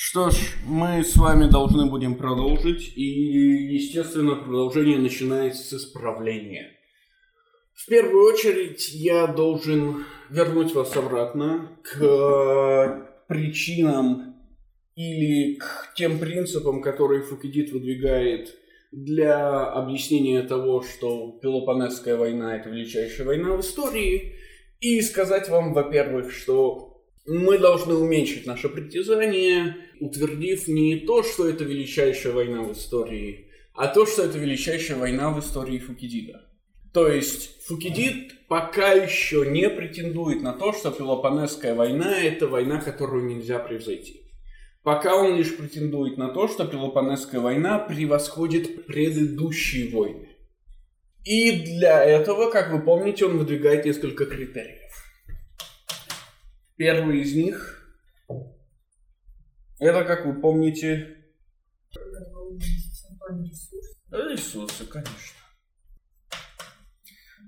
Что ж, мы с вами должны будем продолжить, и, естественно, продолжение начинается с исправления. В первую очередь я должен вернуть вас обратно к э, причинам или к тем принципам, которые Фукидид выдвигает для объяснения того, что Пелопонесская война – это величайшая война в истории, и сказать вам, во-первых, что мы должны уменьшить наше притязание, утвердив не то, что это величайшая война в истории, а то, что это величайшая война в истории Фукидида. То есть Фукидид пока еще не претендует на то, что Пелопонесская война – это война, которую нельзя превзойти. Пока он лишь претендует на то, что Пелопонесская война превосходит предыдущие войны. И для этого, как вы помните, он выдвигает несколько критериев. Первый из них это, как вы помните, ресурсы, конечно.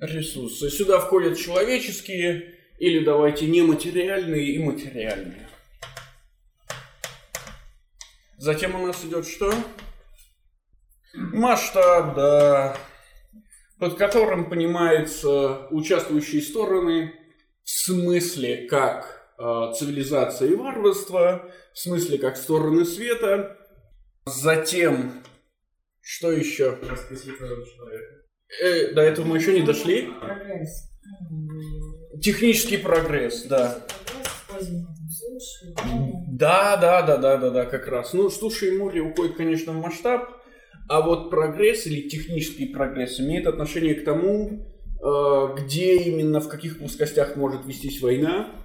Ресурсы. Сюда входят человеческие или давайте нематериальные и материальные. Затем у нас идет что? Масштаб, да, под которым понимаются участвующие стороны в смысле как цивилизация и варварство, в смысле как стороны света. Затем, что еще? Э, до этого мы еще не дошли. Прогресс. Технический прогресс, да. Да, да, да, да, да, да, как раз. Ну, суши и море уходит, конечно, в масштаб, а вот прогресс или технический прогресс имеет отношение к тому, э, где именно, в каких плоскостях может вестись война,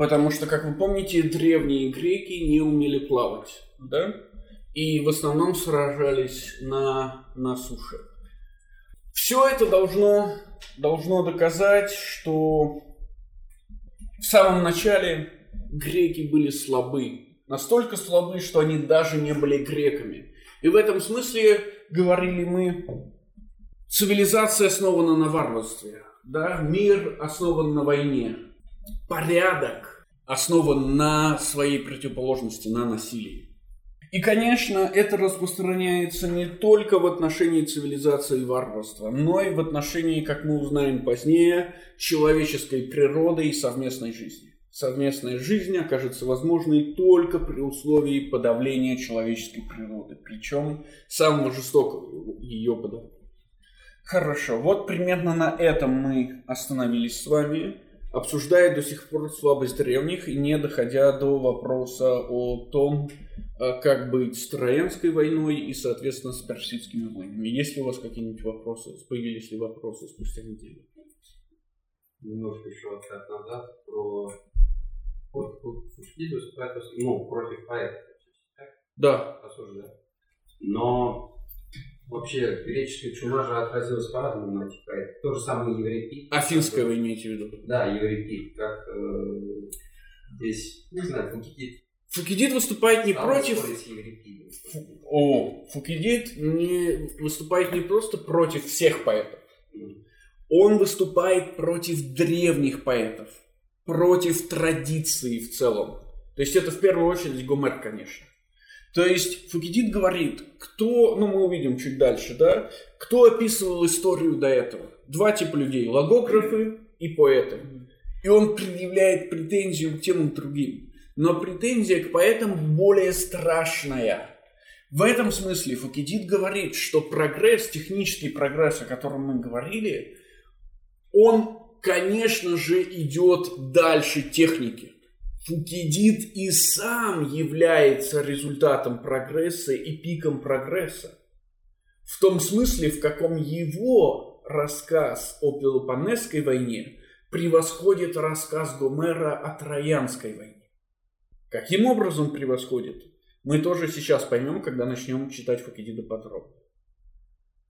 Потому что, как вы помните, древние греки не умели плавать, да? И в основном сражались на, на суше. Все это должно, должно доказать, что в самом начале греки были слабы. Настолько слабы, что они даже не были греками. И в этом смысле, говорили мы, цивилизация основана на варварстве. Да? Мир основан на войне. Порядок основан на своей противоположности, на насилии. И, конечно, это распространяется не только в отношении цивилизации и варварства, но и в отношении, как мы узнаем позднее, человеческой природы и совместной жизни. Совместная жизнь окажется возможной только при условии подавления человеческой природы, причем самого жестокого ее подавления. Хорошо, вот примерно на этом мы остановились с вами обсуждает до сих пор слабость древних и не доходя до вопроса о том, а, как быть с Троянской войной и, соответственно, с персидскими войнами. Есть ли у вас какие-нибудь вопросы? Появились ли вопросы спустя неделю? Немножко еще отход назад про ну, против поэтов. Да. Осуждает. Но Вообще, греческая чума же отразилась по-разному на этих проектах. То же самое Еврипид. Афинская вы имеете в виду? Да, Еврипид. Как э, здесь, не знаю, Фукидид. Фукидид выступает не Стал против... О, Фукидид не выступает не просто против всех поэтов. Он выступает против древних поэтов, против традиции в целом. То есть это в первую очередь Гомер, конечно. То есть Фукидид говорит, кто, ну мы увидим чуть дальше, да, кто описывал историю до этого. Два типа людей, логографы и поэты. И он предъявляет претензию к тем и другим. Но претензия к поэтам более страшная. В этом смысле Фукидид говорит, что прогресс, технический прогресс, о котором мы говорили, он, конечно же, идет дальше техники. Фукидид и сам является результатом прогресса и пиком прогресса. В том смысле, в каком его рассказ о Пелопонесской войне превосходит рассказ Гомера о Троянской войне. Каким образом превосходит? Мы тоже сейчас поймем, когда начнем читать Фукидида подробно.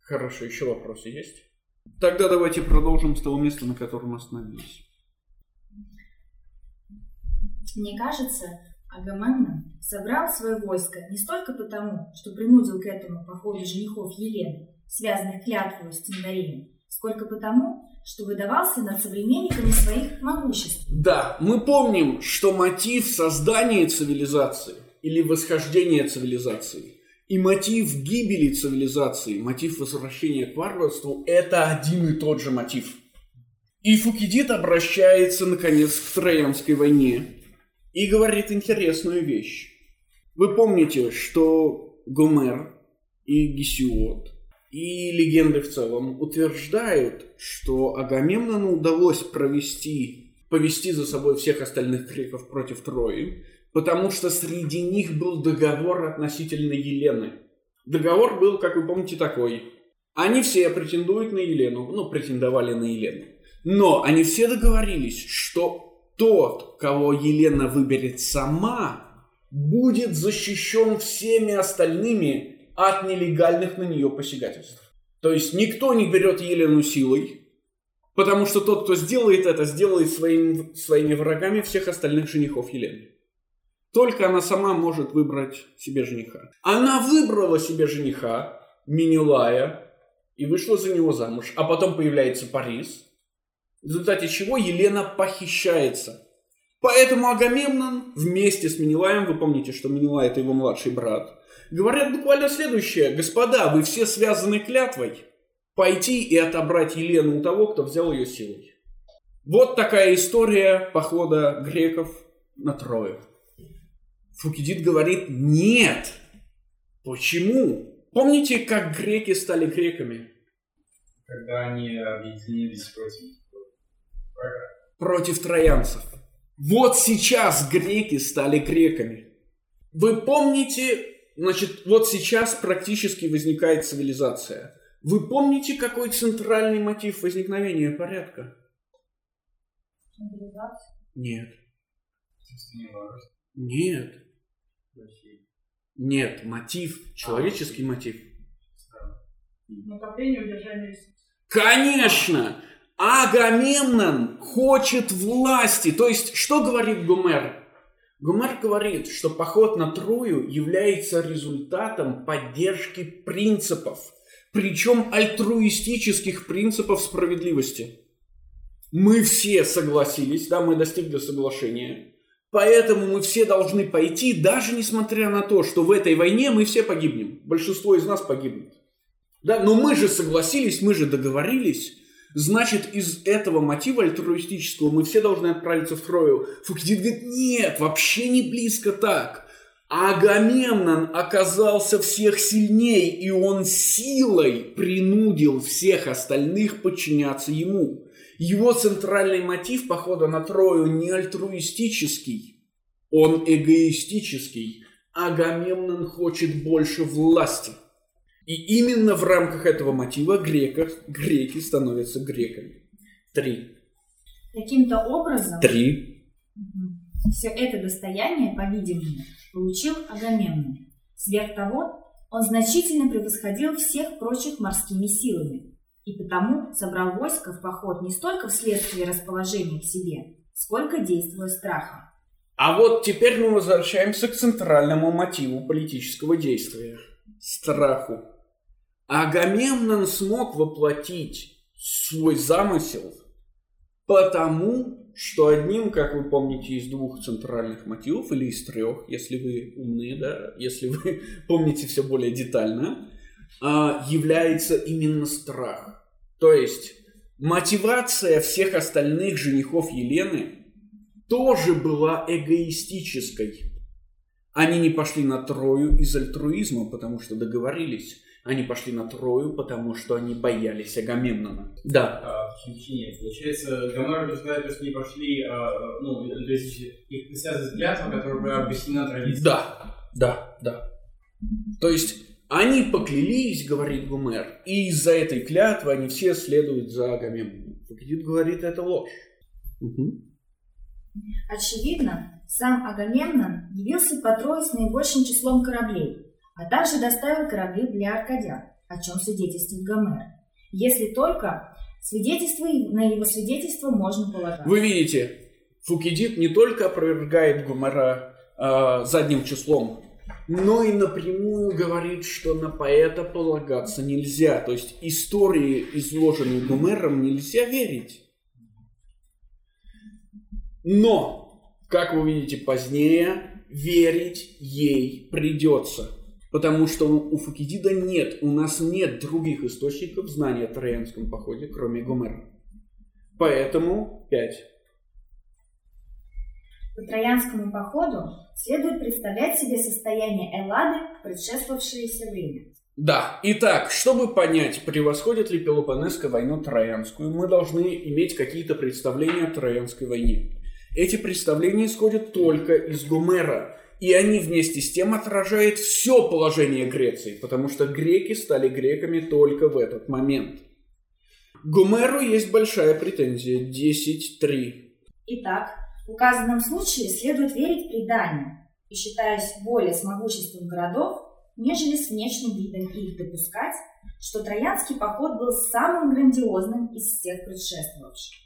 Хорошо, еще вопросы есть? Тогда давайте продолжим с того места, на котором остановились. Мне кажется, Агамемнон собрал свое войско не столько потому, что принудил к этому походу женихов Елены, связанных клятвою с Тиндарием, сколько потому, что выдавался над современниками своих могуществ. Да, мы помним, что мотив создания цивилизации, или восхождения цивилизации. И мотив гибели цивилизации, мотив возвращения к варварству – это один и тот же мотив. И Фукидид обращается, наконец, к Троянской войне и говорит интересную вещь. Вы помните, что Гомер и Гесиод и легенды в целом утверждают, что Агамемнону удалось провести, повести за собой всех остальных греков против Трои, потому что среди них был договор относительно Елены. Договор был, как вы помните, такой. Они все претендуют на Елену, ну, претендовали на Елену. Но они все договорились, что тот, кого Елена выберет сама, будет защищен всеми остальными от нелегальных на нее посягательств. То есть никто не берет Елену силой, потому что тот, кто сделает это, сделает своим, своими врагами всех остальных женихов Елены. Только она сама может выбрать себе жениха. Она выбрала себе жениха, Минилая, и вышла за него замуж. А потом появляется Парис, в результате чего Елена похищается. Поэтому Агамемнон вместе с Минилаем, вы помните, что Минилай это его младший брат, говорят буквально следующее. Господа, вы все связаны клятвой пойти и отобрать Елену у того, кто взял ее силой. Вот такая история похода греков на Трою. Фукидид говорит «нет». Почему? Помните, как греки стали греками? Когда они объединились против. Против троянцев. Вот сейчас греки стали греками. Вы помните, значит, вот сейчас практически возникает цивилизация. Вы помните, какой центральный мотив возникновения порядка? Нет. Нет. Нет, мотив, человеческий мотив. Накопление удержания ресурсов. Конечно! Агамемнон хочет власти. То есть, что говорит Гомер? Гомер говорит, что поход на Трою является результатом поддержки принципов, причем альтруистических принципов справедливости. Мы все согласились, да, мы достигли соглашения. Поэтому мы все должны пойти, даже несмотря на то, что в этой войне мы все погибнем. Большинство из нас погибнет. Да, но мы же согласились, мы же договорились. Значит, из этого мотива альтруистического мы все должны отправиться в Трою. Фукидид говорит, нет, вообще не близко так. Агамемнон оказался всех сильней, и он силой принудил всех остальных подчиняться ему. Его центральный мотив похода на Трою не альтруистический, он эгоистический. Агамемнон хочет больше власти. И именно в рамках этого мотива греков, греки становятся греками. Три. Таким-то образом Три. все это достояние, по-видимому, получил Агамемнон. Сверх того, он значительно превосходил всех прочих морскими силами, и потому собрал войско в поход не столько вследствие расположения к себе, сколько действуя страхом. А вот теперь мы возвращаемся к центральному мотиву политического действия – страху. Агамемнон смог воплотить свой замысел потому, что одним, как вы помните, из двух центральных мотивов, или из трех, если вы умные, да, если вы помните все более детально, а, является именно страх. То есть мотивация всех остальных женихов Елены тоже была эгоистической. Они не пошли на Трою из альтруизма, потому что договорились. Они пошли на Трою, потому что они боялись Агамемнона. Да. А, Чинчине. Получается, Гомер утверждает, что они пошли, а, ну, то есть их связывает клятва, которая была объяснена традицией. Да, да, да. То есть они поклялись, говорит Гомер, и из-за этой клятвы они все следуют за Агамемноном. Фукидид говорит, это ложь. Мгм. Очевидно, сам Агамемнон явился по Трое с наибольшим числом кораблей, а также доставил корабли для Аркадян, о чем свидетельствует Гомер. Если только свидетельство, на его свидетельство можно полагаться. Вы видите, Фукидид не только опровергает Гомера а, задним числом, но и напрямую говорит, что на поэта полагаться нельзя. То есть истории, изложенные Гомером, нельзя верить. Но, как вы видите позднее, верить ей придется. Потому что у Фукидида нет, у нас нет других источников знания о троянском походе, кроме Гомера. Поэтому 5. По Троянскому походу следует представлять себе состояние Эллады в предшествовавшееся время. Да, итак, чтобы понять, превосходит ли Пелопонесская войну Троянскую, мы должны иметь какие-то представления о Троянской войне. Эти представления исходят только из Гомера, и они вместе с тем отражают все положение Греции, потому что греки стали греками только в этот момент. Гомеру есть большая претензия 10.3. Итак, в указанном случае следует верить преданию и, считаясь более с могуществом городов, нежели с внешним видом их допускать, что Троянский поход был самым грандиозным из всех предшествовавших,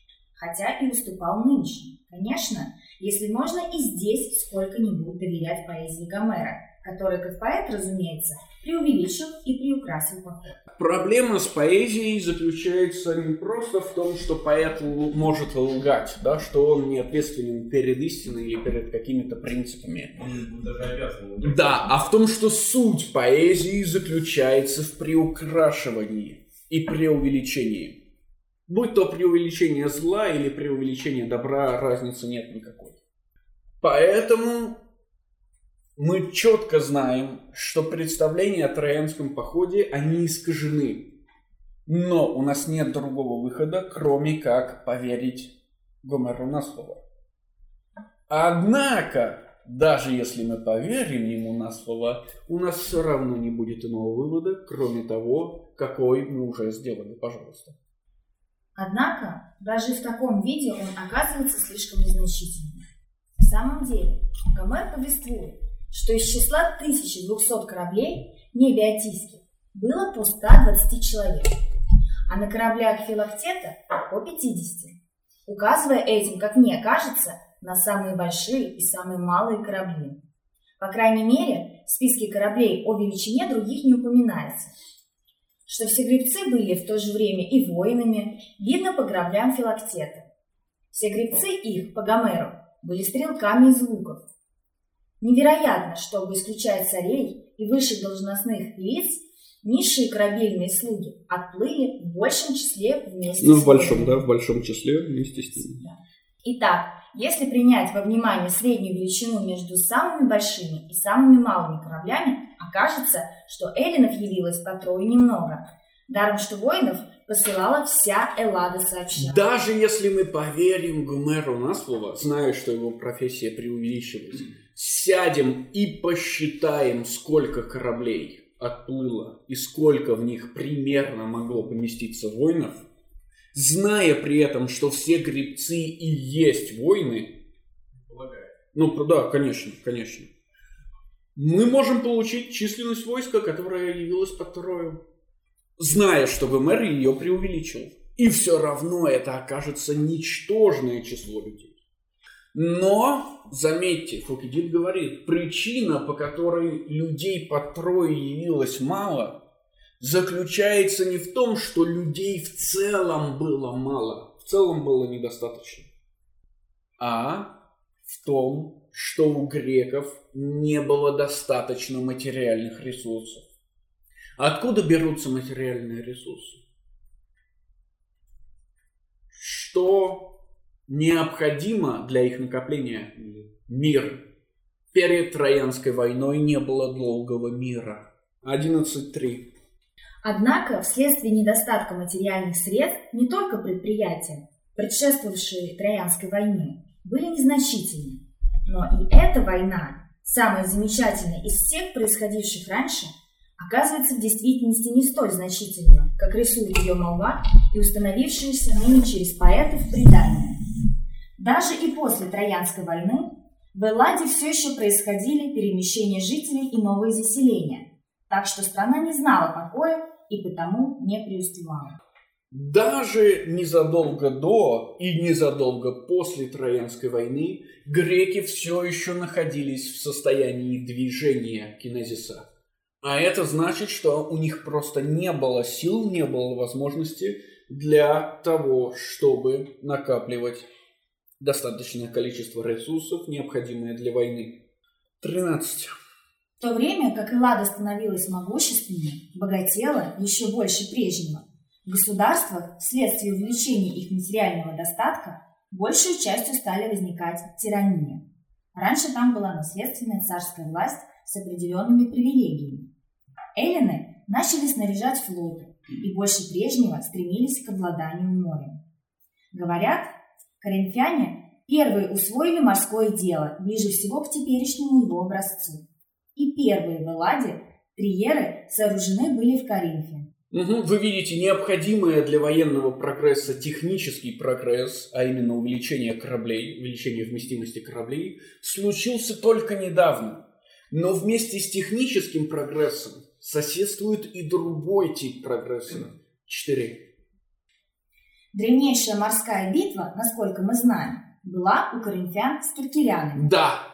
хотя и уступал нынешним. Конечно, если можно и здесь сколько-нибудь доверять поэзии Гомера, который, как поэт, разумеется, преувеличил и приукрасил поход. Проблема с поэзией заключается не просто в том, что поэт может лгать, да, что он не ответственен перед истиной или перед какими-то принципами. Он даже обязан. Да, а в том, что суть поэзии заключается в приукрашивании и преувеличении. Будь то преувеличение зла или преувеличение добра, разницы нет никакой. Поэтому мы четко знаем, что представления о Троянском походе, они искажены. Но у нас нет другого выхода, кроме как поверить Гомеру на слово. Однако, даже если мы поверим ему на слово, у нас все равно не будет иного вывода, кроме того, какой мы уже сделали. Пожалуйста. Однако, даже в таком виде он оказывается слишком незначительным. В самом деле, Гомер повествует, что из числа 1200 кораблей небиотийских было по 120 человек, а на кораблях Филактета по 50, указывая этим, как мне кажется, на самые большие и самые малые корабли. По крайней мере, в списке кораблей о величине других не упоминается. Что все гребцы были в то же время и воинами, видно по кораблям Филактета. Все гребцы их, по Гомеру, были стрелками из луков, Невероятно, чтобы, исключая царей и высших должностных лиц, низшие корабельные слуги отплыли в большем числе вместе ну, с в большом, да, в большом числе вместе с ними. Да. Итак, если принять во внимание среднюю величину между самыми большими и самыми малыми кораблями, окажется, что эллинов явилось по трое немного. Даром, что воинов посылала вся Эллада сообща. Даже если мы поверим Гомеру на слово, зная, что его профессия преувеличивается, сядем и посчитаем, сколько кораблей отплыло и сколько в них примерно могло поместиться воинов, зная при этом, что все гребцы и есть воины, Полагаю. ну да, конечно, конечно, мы можем получить численность войска, которая явилась под Трою, зная, что Гомер ее преувеличил. И все равно это окажется ничтожное число людей. Но, заметьте, Фукидид говорит, причина, по которой людей по трое явилось мало, заключается не в том, что людей в целом было мало, в целом было недостаточно, а в том, что у греков не было достаточно материальных ресурсов. Откуда берутся материальные ресурсы? Что необходимо для их накопления мир. Перед Троянской войной не было долгого мира. 11.3. Однако, вследствие недостатка материальных средств, не только предприятия, предшествовавшие Троянской войне, были незначительны. Но и эта война, самая замечательная из всех происходивших раньше, оказывается в действительности не столь значительной, как рисует ее молва и установившаяся ныне через поэтов предания. Даже и после Троянской войны в Элладе все еще происходили перемещения жителей и новые заселения, так что страна не знала покоя и потому не преуспевала. Даже незадолго до и незадолго после Троянской войны греки все еще находились в состоянии движения кинезиса. А это значит, что у них просто не было сил, не было возможности для того, чтобы накапливать достаточное количество ресурсов, необходимое для войны. 13. В то время как Эллада становилась могущественнее, богатела еще больше прежнего, в государствах, вследствие увеличения их материального достатка, большей частью стали возникать тирании. Раньше там была наследственная царская власть с определенными привилегиями. Эллины начали снаряжать флоты и больше прежнего стремились к обладанию морем. Говорят, коринфяне первые усвоили морское дело ближе всего к теперешнему его образцу. И первые в Элладе триеры сооружены были в Коринфе. Угу. Вы видите, необходимое для военного прогресса технический прогресс, а именно увеличение кораблей, увеличение вместимости кораблей, случился только недавно. Но вместе с техническим прогрессом соседствует и другой тип прогресса. Четыре. Древнейшая морская битва, насколько мы знаем, была у коринфян с туркирянами. Да,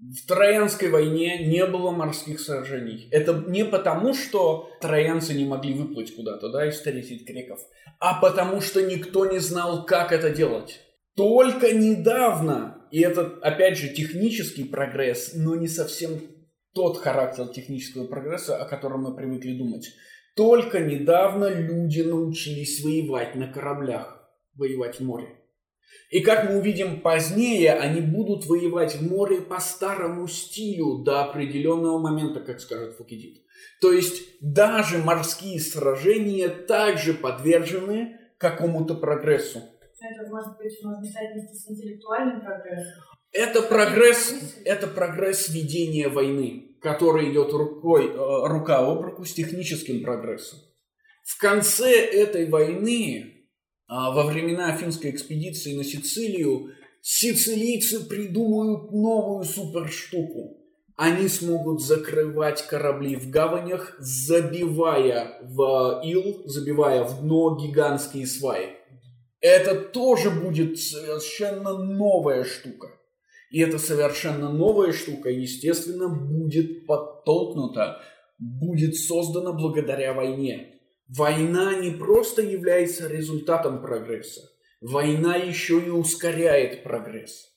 в Троянской войне не было морских сражений. Это не потому, что троянцы не могли выплыть куда-то, да, и встретить греков, а потому что никто не знал, как это делать. Только недавно, и это, опять же, технический прогресс, но не совсем тот характер технического прогресса, о котором мы привыкли думать. Только недавно люди научились воевать на кораблях, воевать в море. И как мы увидим позднее, они будут воевать в море по старому стилю до определенного момента, как скажет Фукидид. То есть даже морские сражения также подвержены какому-то прогрессу. Это может быть можно писать вместе с интеллектуальным прогрессом. Это прогресс, это прогресс ведения войны, который идет рукой, э, рука об руку с техническим прогрессом. В конце этой войны во времена афинской экспедиции на Сицилию сицилийцы придумают новую суперштуку. Они смогут закрывать корабли в гаванях, забивая в ил, забивая в дно гигантские сваи. Это тоже будет совершенно новая штука. И эта совершенно новая штука, естественно, будет подтолкнута, будет создана благодаря войне. Война не просто является результатом прогресса, война еще и ускоряет прогресс.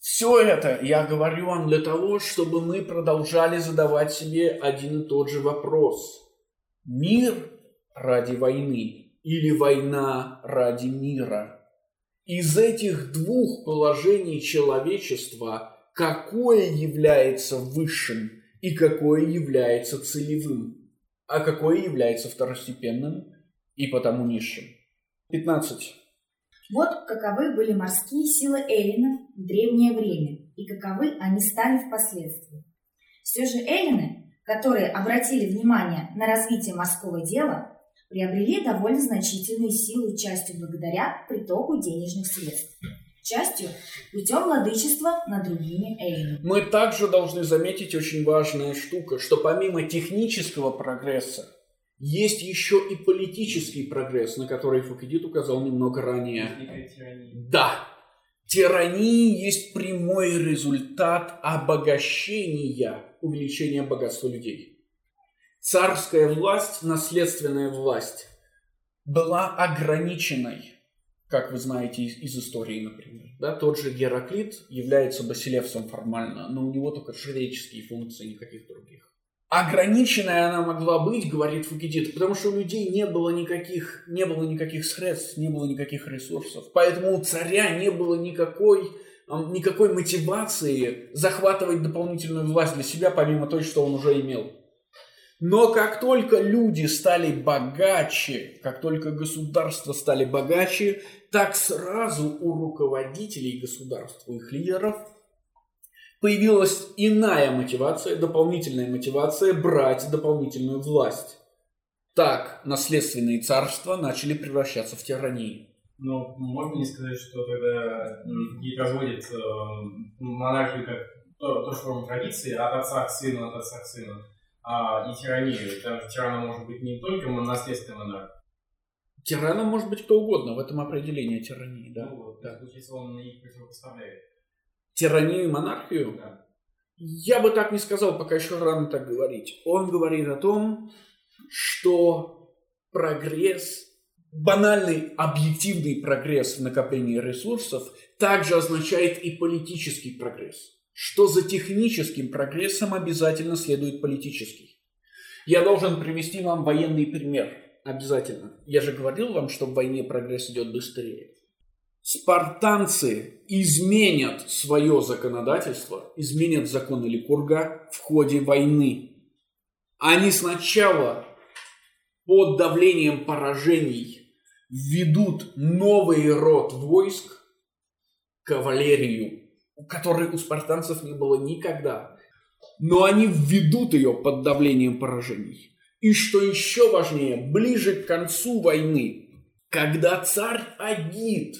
Все это я говорю вам для того, чтобы мы продолжали задавать себе один и тот же вопрос. Мир ради войны или война ради мира? Из этих двух положений человечества какое является высшим и какое является целевым? А какое является второстепенным и потому низшим. 15. Вот каковы были морские силы эллинов в древнее время и каковы они стали впоследствии. Все же эллины, которые обратили внимание на развитие морского дела, приобрели довольно значительные силы частью благодаря притоку денежных средств частью путем владычества над другими эллинами. Мы также должны заметить очень важная штука, что помимо технического прогресса есть еще и политический прогресс, на который Фукидид указал немного ранее. Да, тирания есть прямой результат обогащения, увеличения богатства людей. Царская власть, наследственная власть, была ограниченной как вы знаете из, из истории, например. Да, тот же Гераклит является басилевсом формально, но у него только жреческие функции, никаких других. Ограниченная она могла быть, говорит Фукидид, потому что у людей не было никаких, не было никаких средств, не было никаких ресурсов. Поэтому у царя не было никакой, никакой мотивации захватывать дополнительную власть для себя, помимо той, что он уже имел. Но как только люди стали богаче, как только государства стали богаче, так сразу у руководителей государств, у их лидеров появилась иная мотивация, дополнительная мотивация брать дополнительную власть. Так наследственные царства начали превращаться в тирании. Ну, можно не сказать, что тогда и разводит э, монархию как то, то, что традиции от отца к сыну, от отца к сыну, а и тиранию. Там тираном может быть не только наследственный монарх, Тираном может быть кто угодно в этом определении тирании, да? Ну, вот, да. Получается, он их противопоставляет. Тиранию и монархию? Да. Я бы так не сказал, пока еще рано так говорить. Он говорит о том, что прогресс, банальный объективный прогресс в накоплении ресурсов также означает и политический прогресс. Что за техническим прогрессом обязательно следует политический. Я должен привести вам военный пример. Обязательно. Я же говорил вам, что в войне прогресс идет быстрее. Спартанцы изменят свое законодательство, изменят законы Ликурга в ходе войны. Они сначала под давлением поражений введут новый род войск, кавалерию, которой у спартанцев не было никогда. Но они введут ее под давлением поражений. И что еще важнее, ближе к концу войны, когда царь Агит,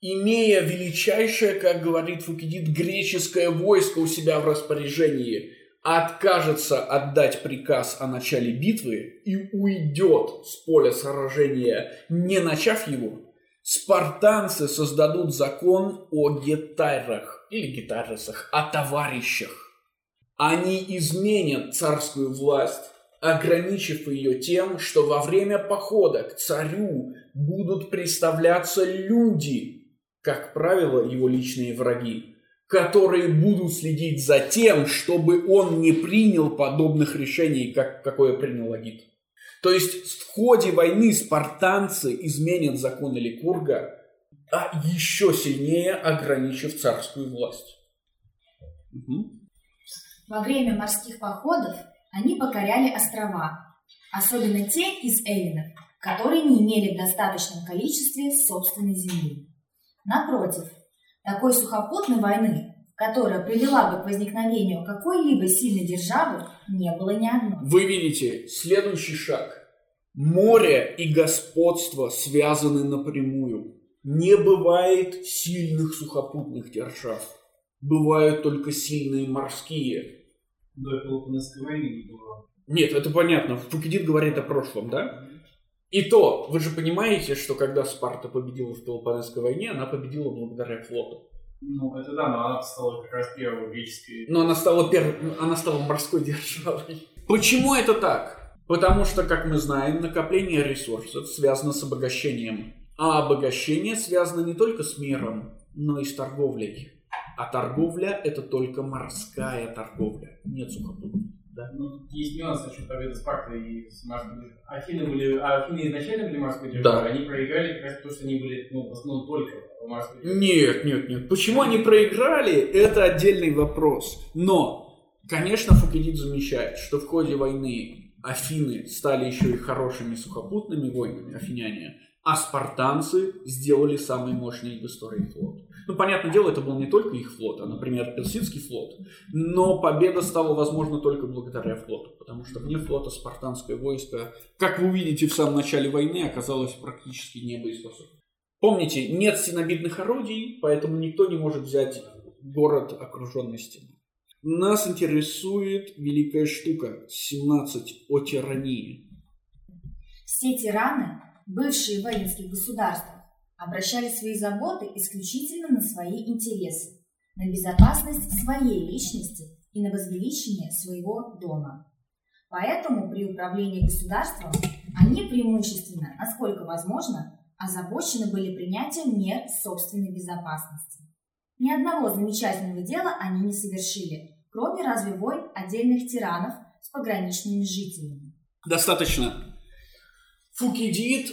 имея величайшее, как говорит Фукидид, греческое войско у себя в распоряжении, откажется отдать приказ о начале битвы и уйдет с поля сражения, не начав его, спартанцы создадут закон о гетайрах или гитарисах, о товарищах. Они изменят царскую власть, ограничив ее тем, что во время похода к царю будут представляться люди, как правило, его личные враги, которые будут следить за тем, чтобы он не принял подобных решений, как какое принял Агит. То есть в ходе войны спартанцы изменят законы Ликурга, а еще сильнее ограничив царскую власть. Угу. Во время морских походов они покоряли острова, особенно те из эллинов, которые не имели в достаточном количестве собственной земли. Напротив, такой сухопутной войны, которая привела бы к возникновению какой-либо сильной державы, не было ни одной. Вы видите, следующий шаг. Море и господство связаны напрямую. Не бывает сильных сухопутных держав. Бывают только сильные морские. До Пелопонесской войны не было. Нет, это понятно. Фукидид говорит о прошлом, да? И то, вы же понимаете, что когда Спарта победила в Пелопонесской войне, она победила благодаря флоту. Ну, это да, но она стала как раз первой греческой... Но она стала, пер... она стала морской державой. Почему это так? Потому что, как мы знаем, накопление ресурсов связано с обогащением. А обогащение связано не только с миром, но и с торговлей. А торговля – это только морская торговля, нет сухопутной. Да. Ну, есть нюанс насчет победы Спарты и с морской Афины были, а Афины изначально были морской державой, да. они проиграли как раз потому, что они были, ну, в основном только морской державой. Нет, нет, нет. Почему они проиграли, это отдельный вопрос. Но, конечно, Фукидид замечает, что в ходе войны Афины стали еще и хорошими сухопутными войнами, афиняне, а спартанцы сделали самый мощный в истории флот. Ну, понятное дело, это был не только их флот, а, например, персидский флот. Но победа стала возможна только благодаря флоту, потому что вне флота спартанское войско, как вы увидите в самом начале войны, оказалось практически небоеспособным. Помните, нет стенобитных орудий, поэтому никто не может взять город, окруженный стеной. Нас интересует великая штука 17 о тирании. Все тираны, бывшие воинских государствах, обращали свои заботы исключительно на свои интересы, на безопасность своей личности и на возвеличение своего дома. Поэтому при управлении государством они преимущественно, насколько возможно, озабочены были принятием мер собственной безопасности. Ни одного замечательного дела они не совершили, кроме разве отдельных тиранов с пограничными жителями. Достаточно. Фукидид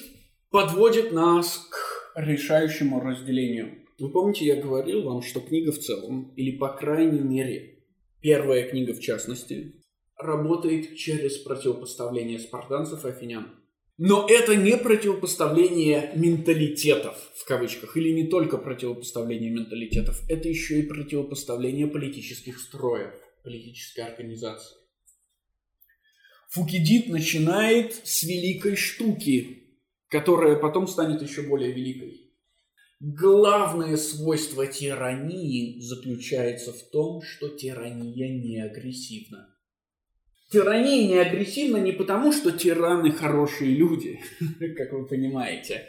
подводит нас к решающему разделению. Вы помните, я говорил вам, что книга в целом, или по крайней мере, первая книга в частности, работает через противопоставление спартанцев и афинян. Но это не противопоставление менталитетов, в кавычках, или не только противопоставление менталитетов, это еще и противопоставление политических строев, политической организации. Фукидид начинает с великой штуки, которая потом станет еще более великой. Главное свойство тирании заключается в том, что тирания не агрессивна. Тирания не агрессивна не потому, что тираны хорошие люди, как вы понимаете,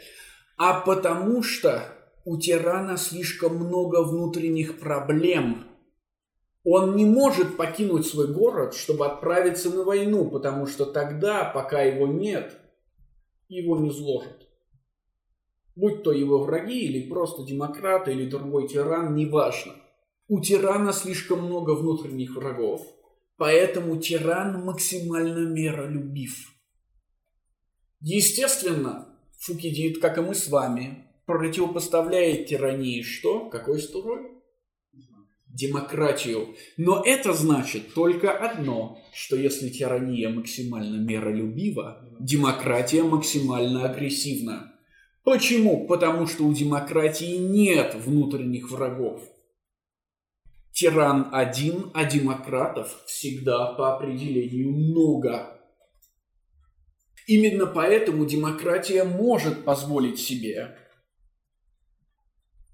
а потому что у тирана слишком много внутренних проблем. Он не может покинуть свой город, чтобы отправиться на войну, потому что тогда, пока его нет, его не зложат. Будь то его враги, или просто демократы, или другой тиран, неважно. У тирана слишком много внутренних врагов, поэтому тиран максимально миролюбив. Естественно, Фукидид, как и мы с вами, противопоставляет тирании что? Какой строй? Демократию. Но это значит только одно, что если тирания максимально миролюбива, демократия максимально агрессивна. Почему? Потому что у демократии нет внутренних врагов. Тиран один, а демократов всегда по определению много. Именно поэтому демократия может позволить себе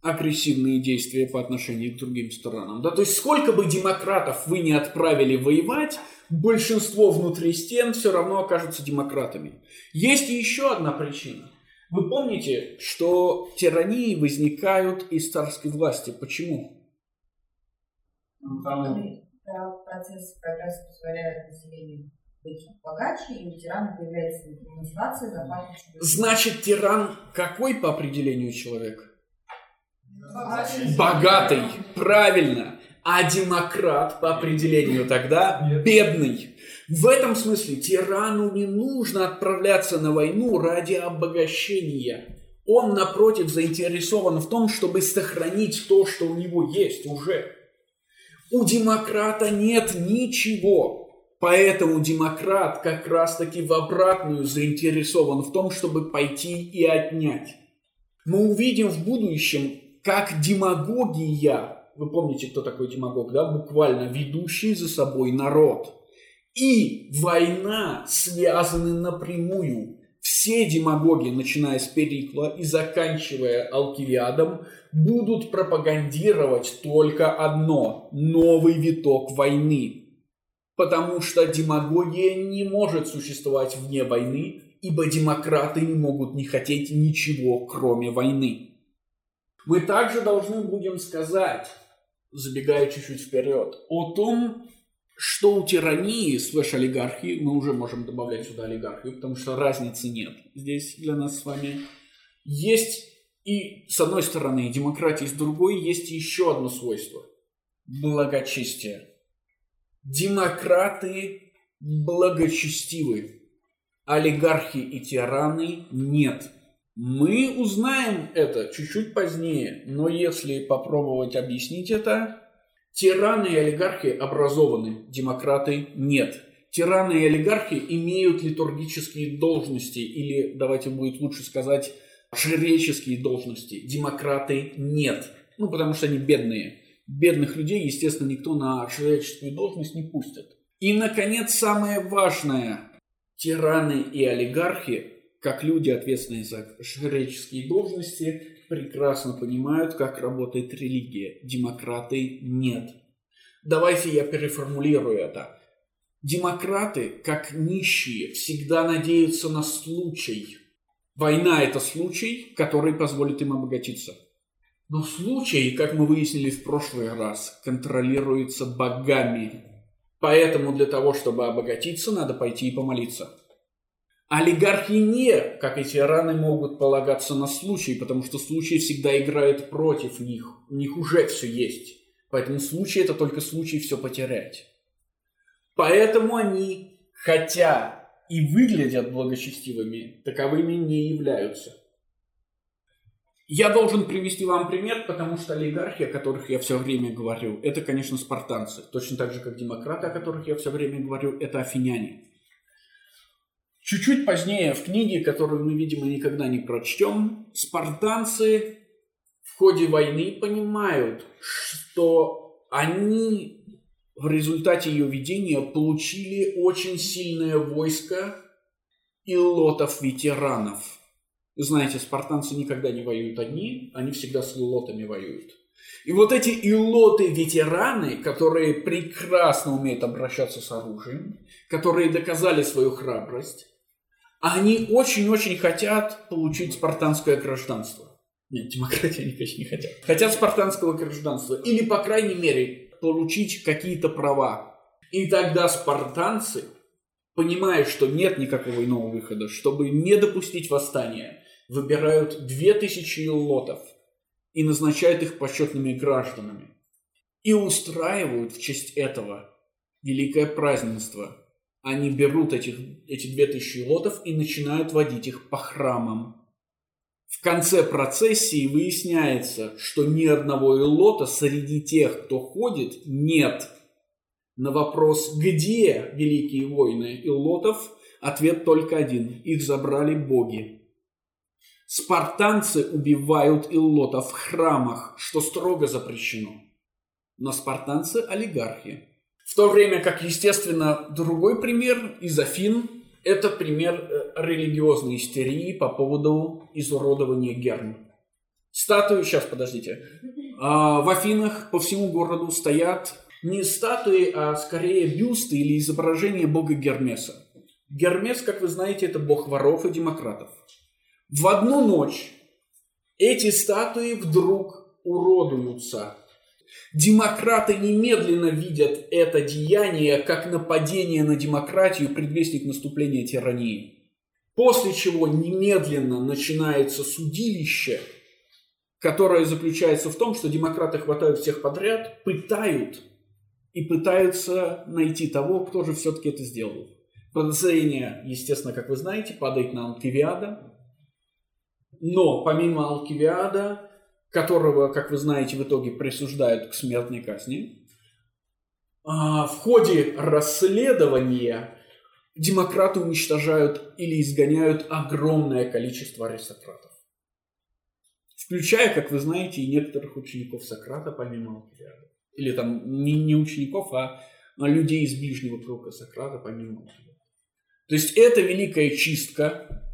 агрессивные действия по отношению к другим странам. Да? То есть сколько бы демократов вы не отправили воевать, большинство внутри стен все равно окажутся демократами. Есть еще одна причина. Вы помните, что тирании возникают из царской власти. Почему? Ну, Там Процесс прогресса позволяет населению быть богаче, и у тирана появляется мотивация захватывать Значит, тиран какой по определению человек? Богаче. Богатый, правильно. А демократ по определению тогда бедный. В этом смысле тирану не нужно отправляться на войну ради обогащения. Он, напротив, заинтересован в том, чтобы сохранить то, что у него есть уже. У демократа нет ничего. Поэтому демократ как раз-таки в обратную заинтересован в том, чтобы пойти и отнять. Мы увидим в будущем, как демагогия, вы помните, кто такой демагог, да, буквально ведущий за собой народ, и война связаны напрямую. Все демагоги, начиная с Перикла и заканчивая Алкивиадом, будут пропагандировать только одно – новый виток войны. Потому что демагогия не может существовать вне войны, ибо демократы не могут не хотеть ничего, кроме войны. Мы также должны будем сказать, забегая чуть-чуть вперед, о том, что у тирании слэш олигархии, мы уже можем добавлять сюда олигархию, потому что разницы нет здесь для нас с вами, есть и с одной стороны демократии, с другой есть еще одно свойство – благочестие. Демократы благочестивы, олигархи и тираны нет – мы узнаем это чуть-чуть позднее, но если попробовать объяснить это, тираны и олигархи образованы, демократы нет. Тираны и олигархи имеют литургические должности, или, давайте будет лучше сказать, жреческие должности. Демократы нет. Ну, потому что они бедные. Бедных людей, естественно, никто на жреческую должность не пустит. И, наконец, самое важное. Тираны и олигархи как люди, ответственные за жреческие должности, прекрасно понимают, как работает религия. Демократы нет. Давайте я переформулирую это. Демократы, как нищие, всегда надеются на случай. Война – это случай, который позволит им обогатиться. Но случай, как мы выяснили в прошлый раз, контролируется богами. Поэтому для того, чтобы обогатиться, надо пойти и помолиться. Олигархи не, как и тираны, могут полагаться на случай, потому что случай всегда играет против них. У них уже все есть. Поэтому случай это только случай все потерять. Поэтому они, хотя и выглядят благочестивыми, таковыми не являются. Я должен привести вам пример, потому что олигархи, о которых я все время говорю, это, конечно, спартанцы. Точно так же, как демократы, о которых я все время говорю, это афиняне. Чуть-чуть позднее в книге, которую мы, видимо, никогда не прочтем, спартанцы в ходе войны понимают, что они в результате ее ведения получили очень сильное войско илотов-ветеранов. Знаете, спартанцы никогда не воюют одни, они всегда с илотами воюют. И вот эти илоты-ветераны, которые прекрасно умеют обращаться с оружием, которые доказали свою храбрость, они очень-очень хотят получить спартанское гражданство. Нет, демократии они, конечно, не хотят. Хотят спартанского гражданства. Или, по крайней мере, получить какие-то права. И тогда спартанцы, понимая, что нет никакого иного выхода, чтобы не допустить восстания, выбирают 2000 лотов и назначают их почетными гражданами. и устраивают в честь этого великое празднество. Они берут этих, эти две тысячи лотов и начинают водить их по храмам. В конце процессии выясняется, что ни одного илота среди тех, кто ходит, нет. На вопрос, где великие войны илотов, ответ только один. Их забрали боги. Спартанцы убивают илотов в храмах, что строго запрещено. Но спартанцы – олигархи. В то время как, естественно, другой пример из Афин – это пример э, религиозной истерии по поводу изуродования герм. Статуи, сейчас, подождите. А, в Афинах по всему городу стоят не статуи, а скорее бюсты или изображения бога Гермеса. Гермес, как вы знаете, это бог воров и демократов. В одну ночь эти статуи вдруг уродуются. Демократы немедленно видят это деяние как нападение на демократию, предвестник наступления тирании. После чего немедленно начинается судилище, которое заключается в том, что демократы хватают всех подряд, пытают и пытаются найти того, кто же все-таки это сделал. Подозрение, естественно, как вы знаете, падает на Алкивиада. Но помимо Алкивиада, которого, как вы знаете, в итоге присуждают к смертной казни, а, в ходе расследования демократы уничтожают или изгоняют огромное количество аристократов. Включая, как вы знаете, и некоторых учеников Сократа, помимо Алкивиада. Или там не, не учеников, а людей из ближнего круга Сократа, помимо Алкивиада. То есть это великая чистка,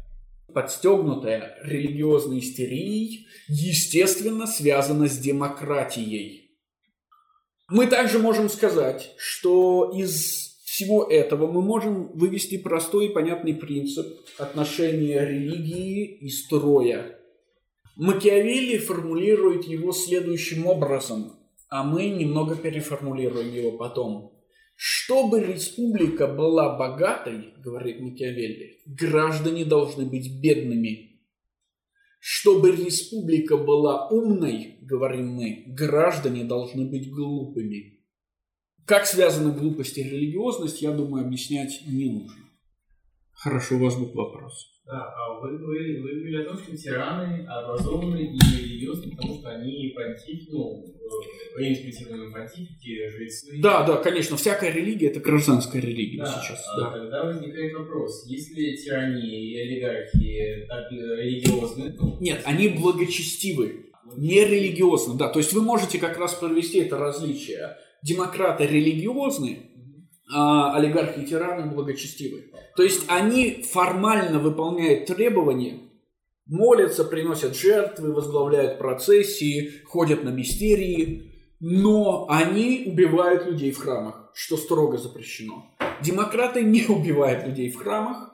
подстегнутая религиозной истерией, естественно, связана с демократией. Мы также можем сказать, что из всего этого мы можем вывести простой и понятный принцип отношения религии и строя. Макиавелли формулирует его следующим образом, а мы немного переформулируем его потом. Чтобы республика была богатой, говорит Макиавелли, граждане должны быть бедными. Чтобы республика была умной, говорим мы, граждане должны быть глупыми. Как связаны глупость и религиозность, я думаю, объяснять не нужно. Хорошо, у вас был вопрос. Да, а вы, вы, вы говорили о том, что тираны образованы и религиозны, потому что они понтиф, ну, э, римские понтифики, жрецы. Да, да, конечно, всякая религия это гражданская религия да, сейчас. А Да. тогда возникает вопрос, если тирания и олигархии так э, религиозны, то Нет, они благочестивы, не религиозны. Да, то есть вы можете как раз провести это различие. Демократы религиозны, а олигархи и тираны благочестивы. То есть они формально выполняют требования, молятся, приносят жертвы, возглавляют процессии, ходят на мистерии, но они убивают людей в храмах, что строго запрещено. Демократы не убивают людей в храмах,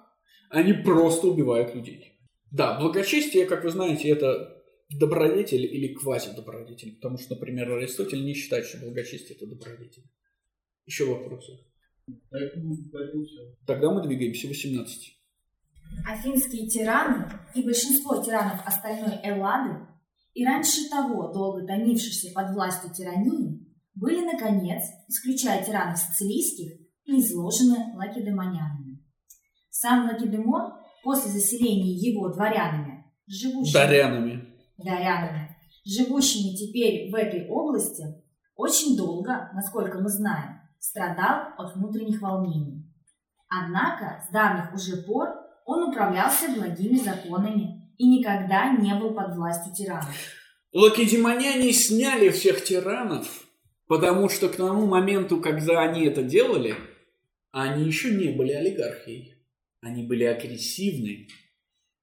они просто убивают людей. Да, благочестие, как вы знаете, это добродетель или квази-добродетель, потому что, например, Аристотель не считает, что благочестие это добродетель. Еще вопросы? Тогда мы двигаемся 18. Афинские тираны и большинство тиранов остальной Эллады и раньше того долго томившихся под властью тирании были, наконец, исключая тиранов сицилийских, изложены лакедемонянами. Сам Лакедемон после заселения его дворянами, живущими Дарянами. дарянами, живущими теперь в этой области, очень долго, насколько мы знаем, страдал от внутренних волнений. Однако с давних уже пор он управлялся благими законами и никогда не был под властью тиранов. Лакедемоняне сняли всех тиранов, потому что к тому моменту, когда они это делали, они еще не были олигархией. Они были агрессивны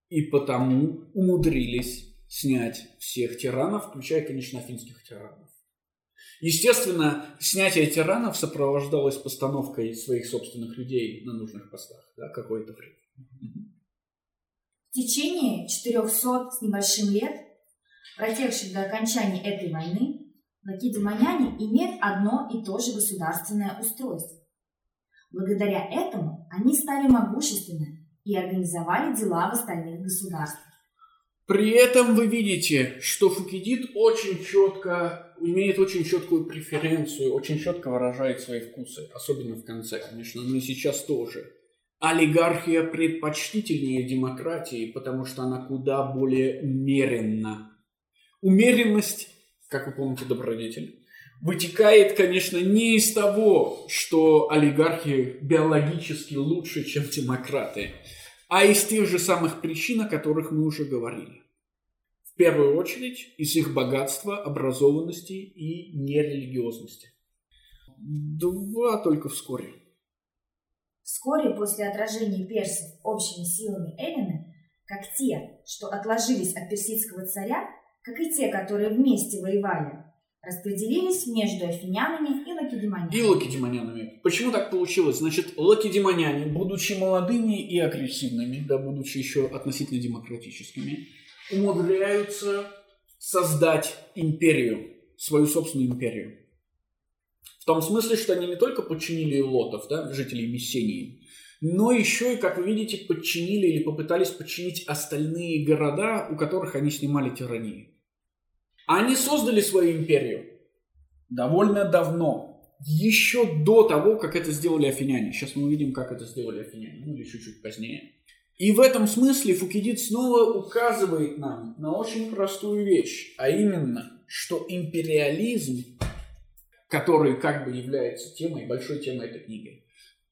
и потому умудрились снять всех тиранов, включая, конечно, афинских тиранов. Естественно, снятие тиранов сопровождалось постановкой своих собственных людей на нужных постах да, какое-то время. В течение 400 с небольшим лет, протекших до окончания этой войны, лакедемоняне имеют одно и то же государственное устройство. Благодаря этому они стали могущественны и организовали дела в остальных государствах. При этом вы видите, что Фукидид очень четко, имеет очень четкую преференцию, очень четко выражает свои вкусы, особенно в конце, конечно, но и сейчас тоже. Олигархия предпочтительнее демократии, потому что она куда более умеренна. Умеренность, как вы помните, добродетель, вытекает, конечно, не из того, что олигархи биологически лучше, чем демократы, а из тех же самых причин, о которых мы уже говорили. В первую очередь из их богатства, образованности и нерелигиозности. Два только вскоре. Вскоре после отражения персов общими силами Эллины, как те, что отложились от персидского царя, как и те, которые вместе воевали, распределились между афинянами и лакедемонянами. И лакедемонянами. Почему так получилось? Значит, лакедемоняне, будучи молодыми и агрессивными, да, будучи еще относительно демократическими, умудряются создать империю, свою собственную империю. В том смысле, что они не только подчинили лотов, да, жителей Мессении, но еще и, как вы видите, подчинили или попытались подчинить остальные города, у которых они снимали тирании. Они создали свою империю довольно давно, еще до того, как это сделали афиняне. Сейчас мы увидим, как это сделали афиняне, ну или чуть-чуть позднее. И в этом смысле Фукидид снова указывает нам на очень простую вещь, а именно, что империализм, который как бы является темой, большой темой этой книги,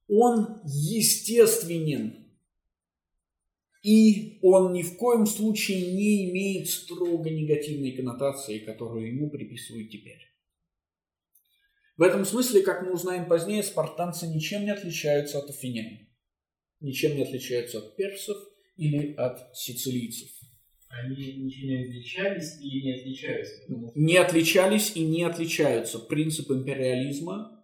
он естественен и он ни в коем случае не имеет строго негативной коннотации, которую ему приписывают теперь. В этом смысле, как мы узнаем позднее, спартанцы ничем не отличаются от афинян, ничем не отличаются от персов или от сицилийцев. Они ничем не отличались или не отличаются? Не отличались и не отличаются. Принцип империализма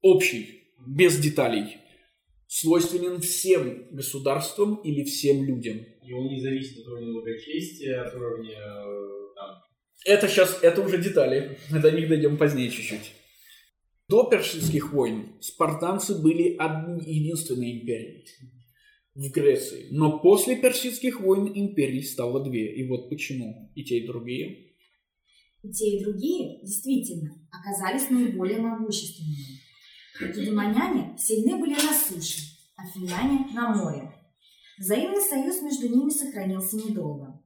общий, без деталей свойственен всем государствам или всем людям. И он не зависит от уровня благочестия, от уровня э, там, Это сейчас, это уже детали. До них дойдем позднее чуть-чуть. До персидских войн спартанцы были одни, единственной империей в Греции. Но после персидских войн империй стало две. И вот почему. И те, и другие. И те, и другие действительно оказались наиболее могущественными. Лакедемоняне сильны были на суше, афиняне – на море. Взаимный союз между ними сохранился недолго.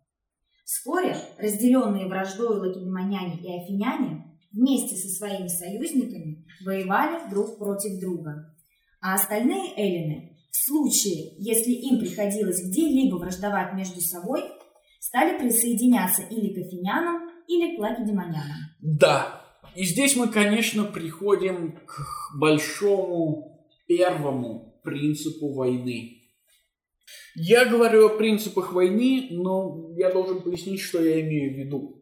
Вскоре разделенные враждой лакедемоняне и афиняне вместе со своими союзниками воевали друг против друга. А остальные эллины, в случае, если им приходилось где-либо враждовать между собой, стали присоединяться или к афинянам, или к лакедемонянам. Да, и здесь мы, конечно, приходим к большому первому принципу войны. Я говорю о принципах войны, но я должен пояснить, что я имею в виду.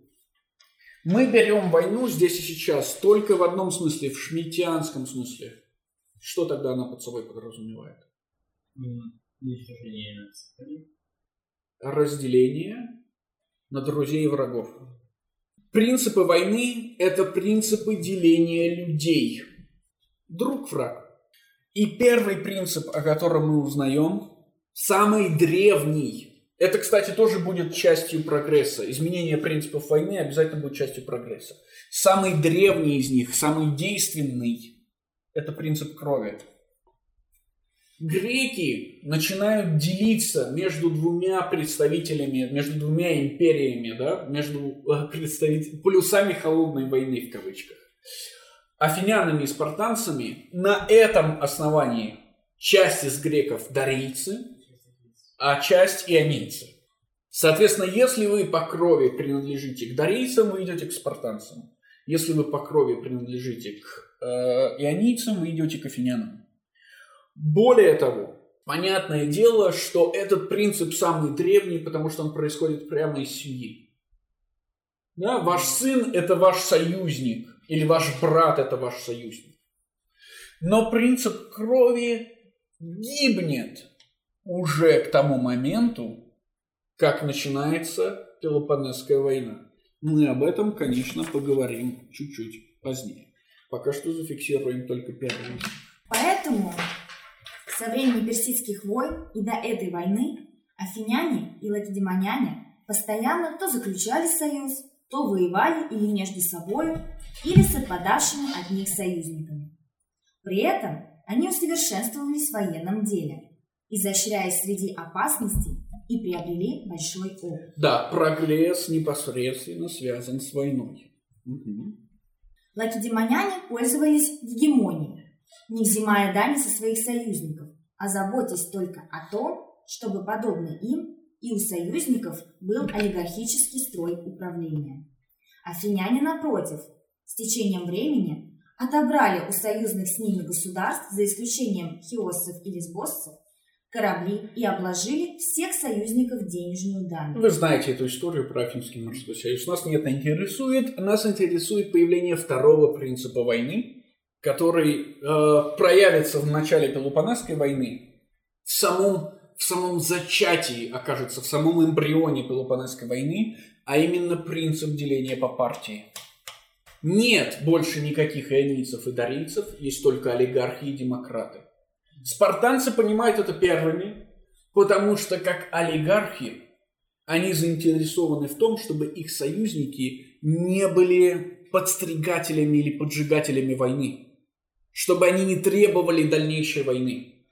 Мы берем войну здесь и сейчас только в одном смысле, в шмитианском смысле. Что тогда она под собой подразумевает? уничтожение Разделение на друзей и врагов. Принципы войны – это принципы деления людей. Друг-враг. И первый принцип, о котором мы узнаем, самый древний. Это, кстати, тоже будет частью прогресса. Изменение принципов войны обязательно будет частью прогресса. Самый древний из них, самый действенный – это принцип крови греки начинают делиться между двумя представителями, между двумя империями, да, между э, представителями, полюсами холодной войны в кавычках. Афинянами и спартанцами на этом основании часть из греков дарийцы, а часть ионийцы. Соответственно, если вы по крови принадлежите к дарийцам, вы идете к спартанцам. Если вы по крови принадлежите к э, ионийцам, вы идете к афинянам. Более того, понятное дело, что этот принцип самый древний, потому что он происходит прямо из семьи. Да, ваш сын – это ваш союзник, или ваш брат – это ваш союзник. Но принцип крови гибнет уже к тому моменту, как начинается Пелопонесская война. Мы об этом, конечно, поговорим чуть-чуть позднее. Пока что зафиксируем только первый. Поэтому со времени персидских войн и до этой войны афиняне и лакедемоняне постоянно то заключали союз, то воевали или между собою, или с отпадавшими от них союзниками. При этом они усовершенствовались в военном деле, изощряясь среди опасностей и приобрели большой опыт. Да, прогресс непосредственно связан с войной. Мгм. Лакедемоняне пользовались гегемонией, не взимая дани со своих союзников, а заботясь только о том, чтобы, подобно им, и у союзников был олигархический строй управления. Афиняне, напротив, с течением времени отобрали у союзных с ними государств, за исключением хиоссов и лесбоссов, корабли и обложили всех союзников денежную дань. Вы знаете эту историю про Афинский морской союз. Нас не это интересует. Нас интересует появление второго принципа войны, который э, проявится в начале Пелопонесской войны, в самом, в самом зачатии, окажется, в самом эмбрионе Пелопонесской войны, а именно принцип деления по партии. Нет больше никаких ионийцев и дарийцев, есть только олигархи и демократы. Спартанцы понимают это первыми, потому что как олигархи они заинтересованы в том, чтобы их союзники не были подстригателями или поджигателями войны, чтобы они не требовали дальнейшей войны.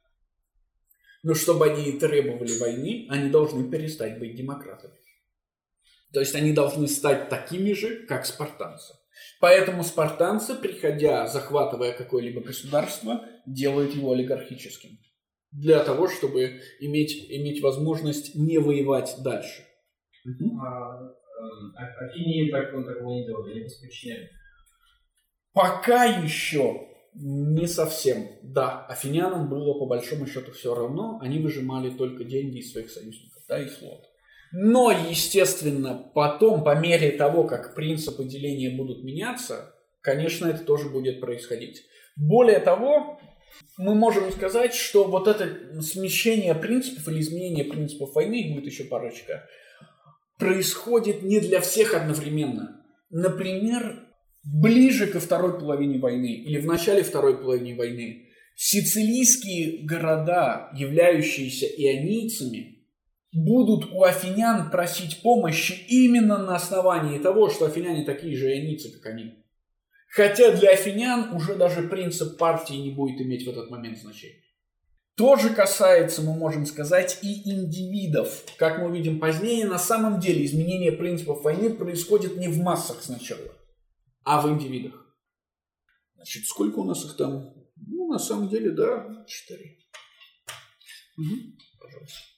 Но чтобы они и требовали войны, они должны перестать быть демократами. То есть они должны стать такими же, как спартанцы. Поэтому спартанцы, приходя, захватывая какое-либо государство, делают его олигархическим. Для того, чтобы иметь, иметь возможность не воевать дальше. Мгм. А, а- Афине так, он такого не делали, они просто подчиняли. Пока еще не совсем. Да, афинянам было по большому счету все равно, они выжимали только деньги из своих союзников, да, и флот. Но, естественно, потом, по мере того, как принципы деления будут меняться, конечно, это тоже будет происходить. Более того, мы можем сказать, что вот это смещение принципов или изменение принципов войны, будет еще парочка, происходит не для всех одновременно. Например, ближе ко второй половине войны или в начале второй половины войны сицилийские города, являющиеся ионийцами, будут у афинян просить помощи именно на основании того, что афиняне такие же ионийцы, как они. Хотя для афинян уже даже принцип партии не будет иметь в этот момент значения. То же касается, мы можем сказать, и индивидов. Как мы увидим позднее, на самом деле изменение принципов войны происходит не в массах сначала, а в индивидах. Значит, сколько у нас их там? Ну, на самом деле, да, четыре. Мгм, Пожалуйста.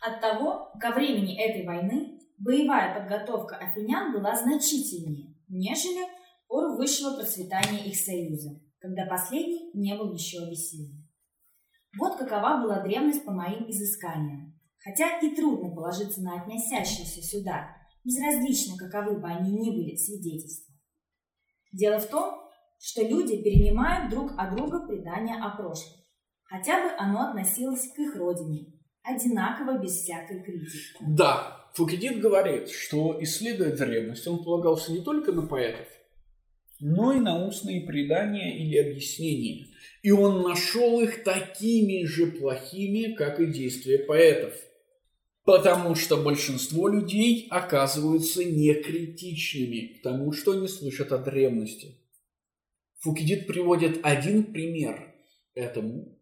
Оттого ко времени этой войны боевая подготовка афинян была значительнее, нежели в пору высшего процветания их союза, когда последний не был еще обессилен. Вот какова была древность по моим изысканиям. Хотя и трудно положиться на относящиеся сюда, безразлично каковы бы они ни были свидетельства. Дело в том, что люди перенимают друг от друга предания о прошлом, хотя бы оно относилось к их родине, одинаково без всякой критики. Да, Фукидид говорит, что исследуя древность, он полагался не только на поэтов, но и на устные предания или объяснения. И он нашел их такими же плохими, как и действия поэтов. Потому что большинство людей оказываются некритичными к тому, что они слышат о древности. Фукидид приводит один пример этому.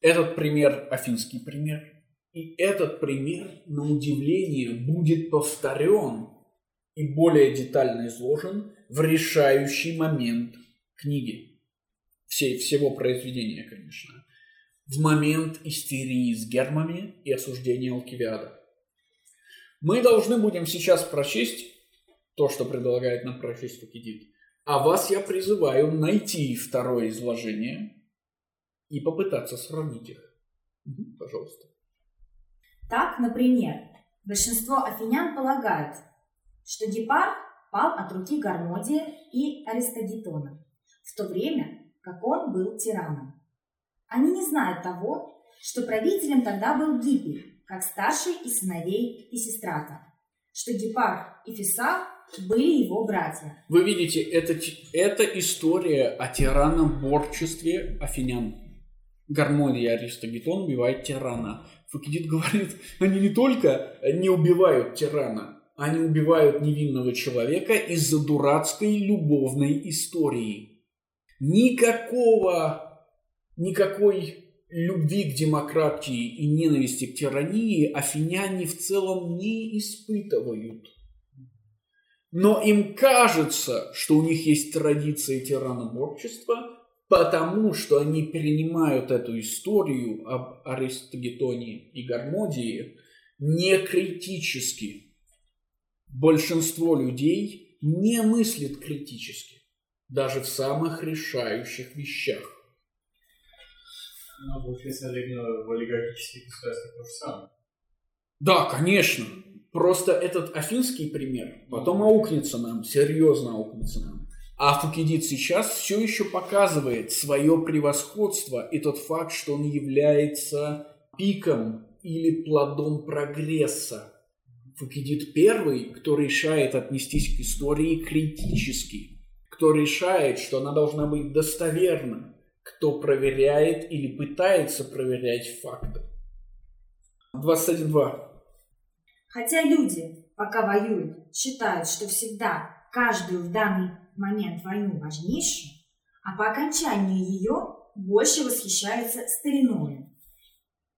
Этот пример – афинский пример. И этот пример, на удивление, будет повторен и более детально изложен в решающий момент книги. Всей, всего произведения, конечно. В момент истерии с гермами и осуждения Алкивиада. Мы должны будем сейчас прочесть то, что предлагает нам прочесть Фукидид. А вас я призываю найти второе изложение и попытаться сравнить их. Мгм, Пожалуйста. Так, например, большинство афинян полагают, что Гепарх пал от руки Гармодия и Аристогетона, в то время как он был тираном. Они не знают того, что правителем тогда был Гиппий, как старший из сыновей Писистрата, что Гепарх и Фисал были его братья. Вы видите, это, это история о тираноборчестве афинян. Гармония и Аристогетон убивают тирана. Фукидид говорит, они не только не убивают тирана, они убивают невинного человека из-за дурацкой любовной истории. Никакого, никакой любви к демократии и ненависти к тирании афиняне в целом не испытывают. Но им кажется, что у них есть традиция тираноборчества, потому что они перенимают эту историю об Аристогетоне и Гармодии не критически. Большинство людей не мыслит критически, даже в самых решающих вещах. Ну, получается, в олигархических государствах то же самое. Да, конечно. Просто этот афинский пример потом аукнется нам, серьезно аукнется нам. А Фукидид сейчас все еще показывает свое превосходство и тот факт, что он является пиком или плодом прогресса. Фукидид первый, кто решает отнестись к истории критически, кто решает, что она должна быть достоверна, кто проверяет или пытается проверять факты. 21.2. Хотя люди, пока воюют, считают, что всегда каждую в данный момент войну важнейшую, а по окончанию ее больше восхищаются стариной.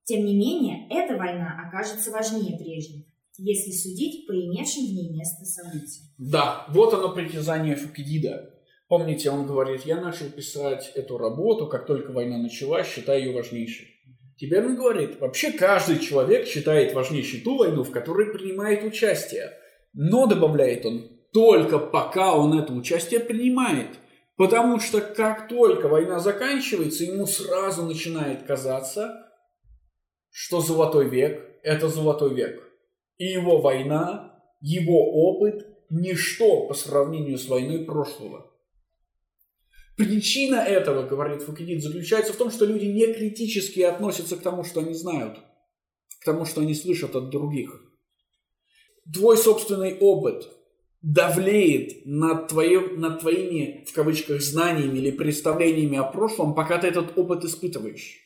Тем не менее, эта война окажется важнее прежней, если судить по имевшим в ней место событиям. Да, вот оно притязание Фукидида. Помните, он говорит, я начал писать эту работу, как только война началась, считая ее важнейшей. Теперь он говорит, вообще каждый человек считает важнейшей ту войну, в которой принимает участие. Но, добавляет он, только пока он это участие принимает. Потому что как только война заканчивается, ему сразу начинает казаться, что золотой век – это золотой век. И его война, его опыт – ничто по сравнению с войной прошлого. Причина этого, говорит Фукидид, заключается в том, что люди не критически относятся к тому, что они знают, к тому, что они слышат от других. Твой собственный опыт давлеет над, твоим, над твоими, в кавычках, знаниями или представлениями о прошлом, пока ты этот опыт испытываешь.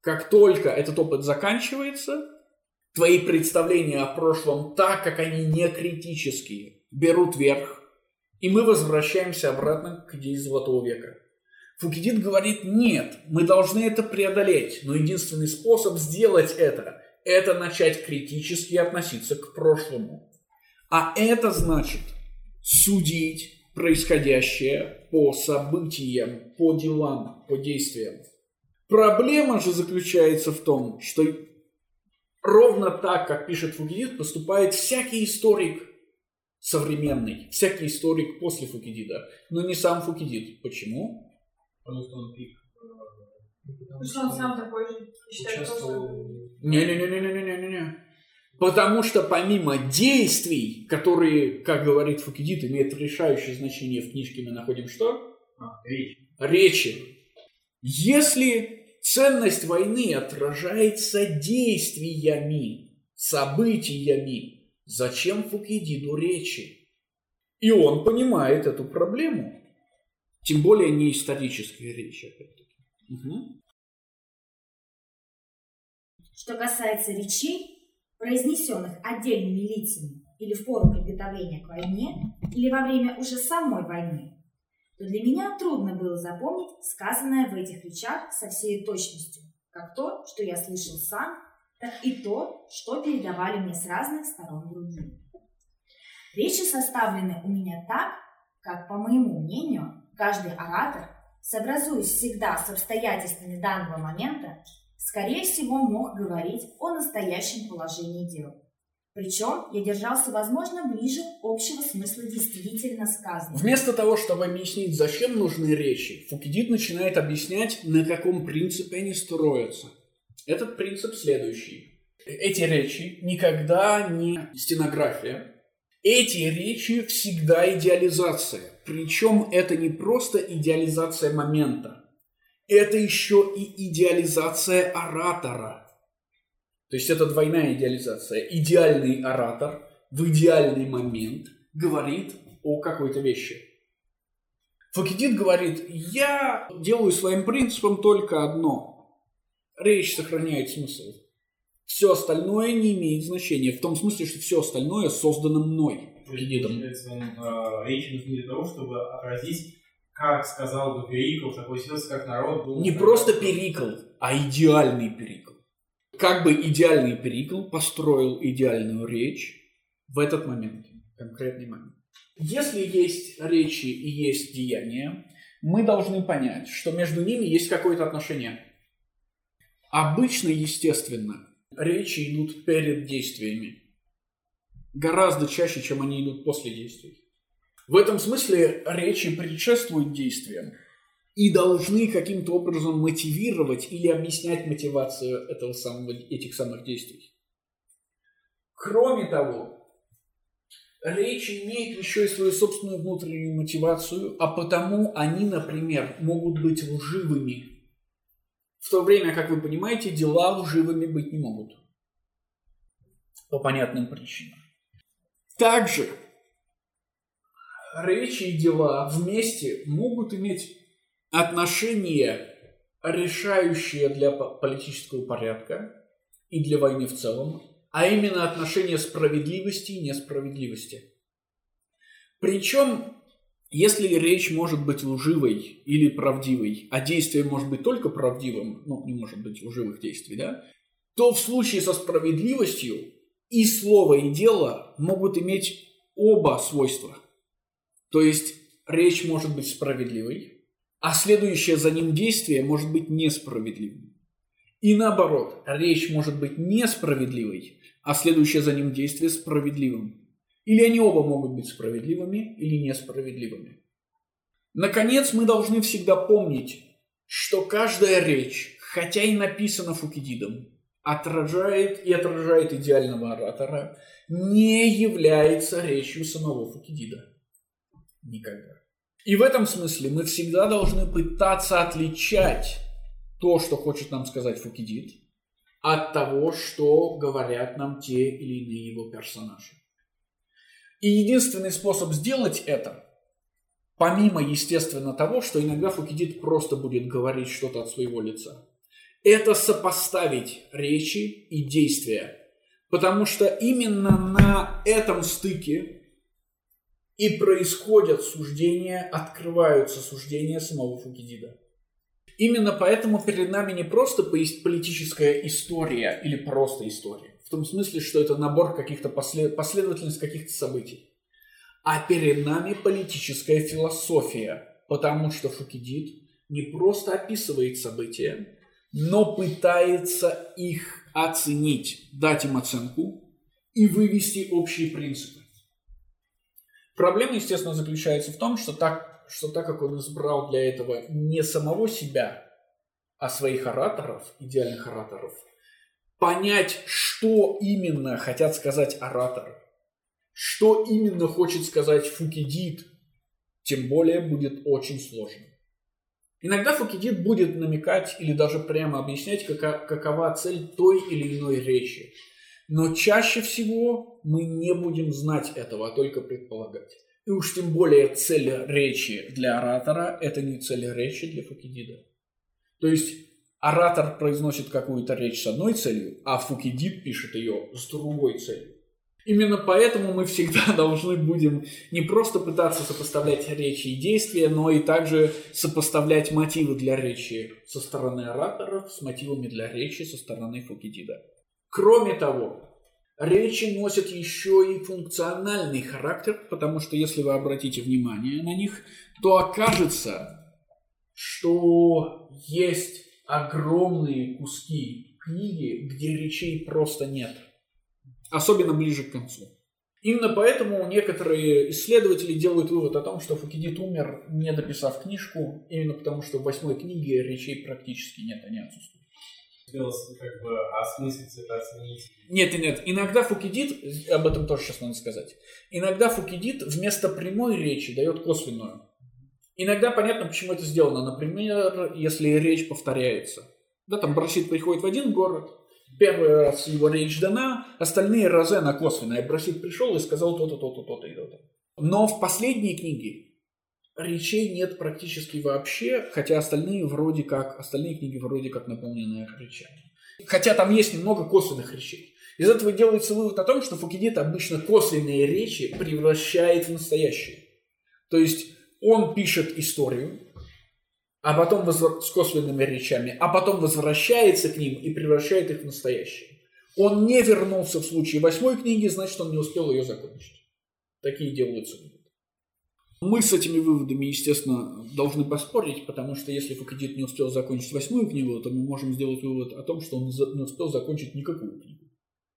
Как только этот опыт заканчивается, твои представления о прошлом, так как они не критические, берут верх, и мы возвращаемся обратно к идее Золотого века. Фукидид говорит, нет, мы должны это преодолеть, но единственный способ сделать это – это начать критически относиться к прошлому. А это значит судить происходящее по событиям, по делам, по действиям. Проблема же заключается в том, что ровно так, как пишет Фугидид, поступает всякий историк современный, всякий историк после Фукидида, но не сам Фукидид. Почему? Потому что он пик. Потому что он сам такой же считает Участвовал... Не-не-не-не-не-не-не. Потому что помимо действий, которые, как говорит Фукидид, имеют решающее значение в книжке, мы находим что? А, речь. Речи. Если ценность войны отражается действиями, событиями, зачем Фукидиду речи? И он понимает эту проблему. Тем более не исторические речи, опять-таки. Угу. Что касается речей, произнесенных отдельными лицами или в пору приготовления к войне, или во время уже самой войны, то для меня трудно было запомнить сказанное в этих речах со всей точностью, как то, что я слышал сам, так и то, что передавали мне с разных сторон другие. Речи составлены у меня так, как, по моему мнению, каждый оратор, сообразуясь всегда с обстоятельствами данного момента, скорее всего мог говорить о настоящем положении дел. Причем я держался, возможно, ближе общего смысла действительно сказанного. Вместо того, чтобы объяснить, зачем нужны речи, Фукидид начинает объяснять, на каком принципе они строятся. Этот принцип следующий. Эти речи никогда не стенография. Эти речи всегда идеализация. Причем это не просто идеализация момента. Это еще и идеализация оратора. То есть это двойная идеализация. Идеальный оратор в идеальный момент говорит о какой-то вещи. Фукидид говорит, я делаю своим принципом только одно. Речь сохраняет смысл. Все остальное не имеет значения. В том смысле, что все остальное создано мной. Он, э, речь нужна для того, чтобы отразить, как сказал бы Перикл, такой ситуации, как народ был... Не просто перикл, а идеальный перикл. Как бы идеальный перикл построил идеальную речь в этот момент, конкретный момент. Если есть речи и есть деяния, мы должны понять, что между ними есть какое-то отношение. Обычно, естественно, речи идут перед действиями. Гораздо чаще, чем они идут после действий. В этом смысле речи предшествуют действиям и должны каким-то образом мотивировать или объяснять мотивацию этого самого, этих самых действий. Кроме того, речь имеет еще и свою собственную внутреннюю мотивацию, а потому они, например, могут быть лживыми. В то время, как вы понимаете, дела лживыми быть не могут. По понятным причинам. Также речи и дела вместе могут иметь отношение, решающее для политического порядка и для войны в целом, а именно отношение справедливости и несправедливости. Причем, если речь может быть лживой или правдивой, а действие может быть только правдивым, ну, не может быть лживых действий, да, то в случае со справедливостью и слово, и дело могут иметь оба свойства. То есть речь может быть справедливой, а следующее за ним действие может быть несправедливым. И наоборот, речь может быть несправедливой, а следующее за ним действие справедливым. Или они оба могут быть справедливыми или несправедливыми. Наконец, мы должны всегда помнить, что каждая речь, хотя и написана Фукидидом, отражает и отражает идеального оратора, не является речью самого Фукидида. Никогда. И в этом смысле мы всегда должны пытаться отличать то, что хочет нам сказать Фукидид, от того, что говорят нам те или иные его персонажи. И единственный способ сделать это, помимо, естественно, того, что иногда Фукидид просто будет говорить что-то от своего лица, это сопоставить речи и действия. Потому что именно на этом стыке и происходят суждения, открываются суждения самого Фукидида. Именно поэтому перед нами не просто политическая история или просто история, в том смысле, что это набор каких-то послед... последовательность каких-то событий, а перед нами политическая философия, потому что Фукидид не просто описывает события, но пытается их оценить, дать им оценку и вывести общие принципы. Проблема, естественно, заключается в том, что так, что так как он избрал для этого не самого себя, а своих ораторов, идеальных ораторов, понять, что именно хотят сказать ораторы, что именно хочет сказать Фукидид, тем более будет очень сложно. Иногда Фукидид будет намекать или даже прямо объяснять, какова цель той или иной речи. Но чаще всего мы не будем знать этого, а только предполагать. И уж тем более цель речи для оратора – это не цель речи для Фукидида. То есть оратор произносит какую-то речь с одной целью, а Фукидид пишет ее с другой целью. Именно поэтому мы всегда должны будем не просто пытаться сопоставлять речи и действия, но и также сопоставлять мотивы для речи со стороны ораторов с мотивами для речи со стороны Фукидида. Кроме того, речи носят еще и функциональный характер, потому что если вы обратите внимание на них, то окажется, что есть огромные куски книги, где речей просто нет. Особенно ближе к концу. Именно поэтому некоторые исследователи делают вывод о том, что Фукидид умер, не дописав книжку, именно потому что в восьмой книге речей практически нет, они отсутствуют оценить. Нет, нет, иногда Фукидид, об этом тоже сейчас надо сказать, иногда Фукидид вместо прямой речи дает косвенную. Иногда понятно, почему это сделано. Например, если речь повторяется. Да, там Брасид приходит в один город, первый раз его речь дана, остальные разы она косвенная. Брасид пришел и сказал то-то, то-то, то-то и то-то. Но в последней книге речей нет практически вообще, хотя остальные вроде как, остальные книги вроде как наполнены речами. Хотя там есть немного косвенных речей. Из этого делается вывод о том, что Фукидид обычно косвенные речи превращает в настоящие. То есть он пишет историю, а потом возвр... с косвенными речами, а потом возвращается к ним и превращает их в настоящее. Он не вернулся в случае восьмой книги, значит, он не успел ее закончить. Такие делаются. Мы с этими выводами, естественно, должны поспорить, потому что если Фукидид не успел закончить восьмую книгу, то мы можем сделать вывод о том, что он не успел закончить никакую книгу.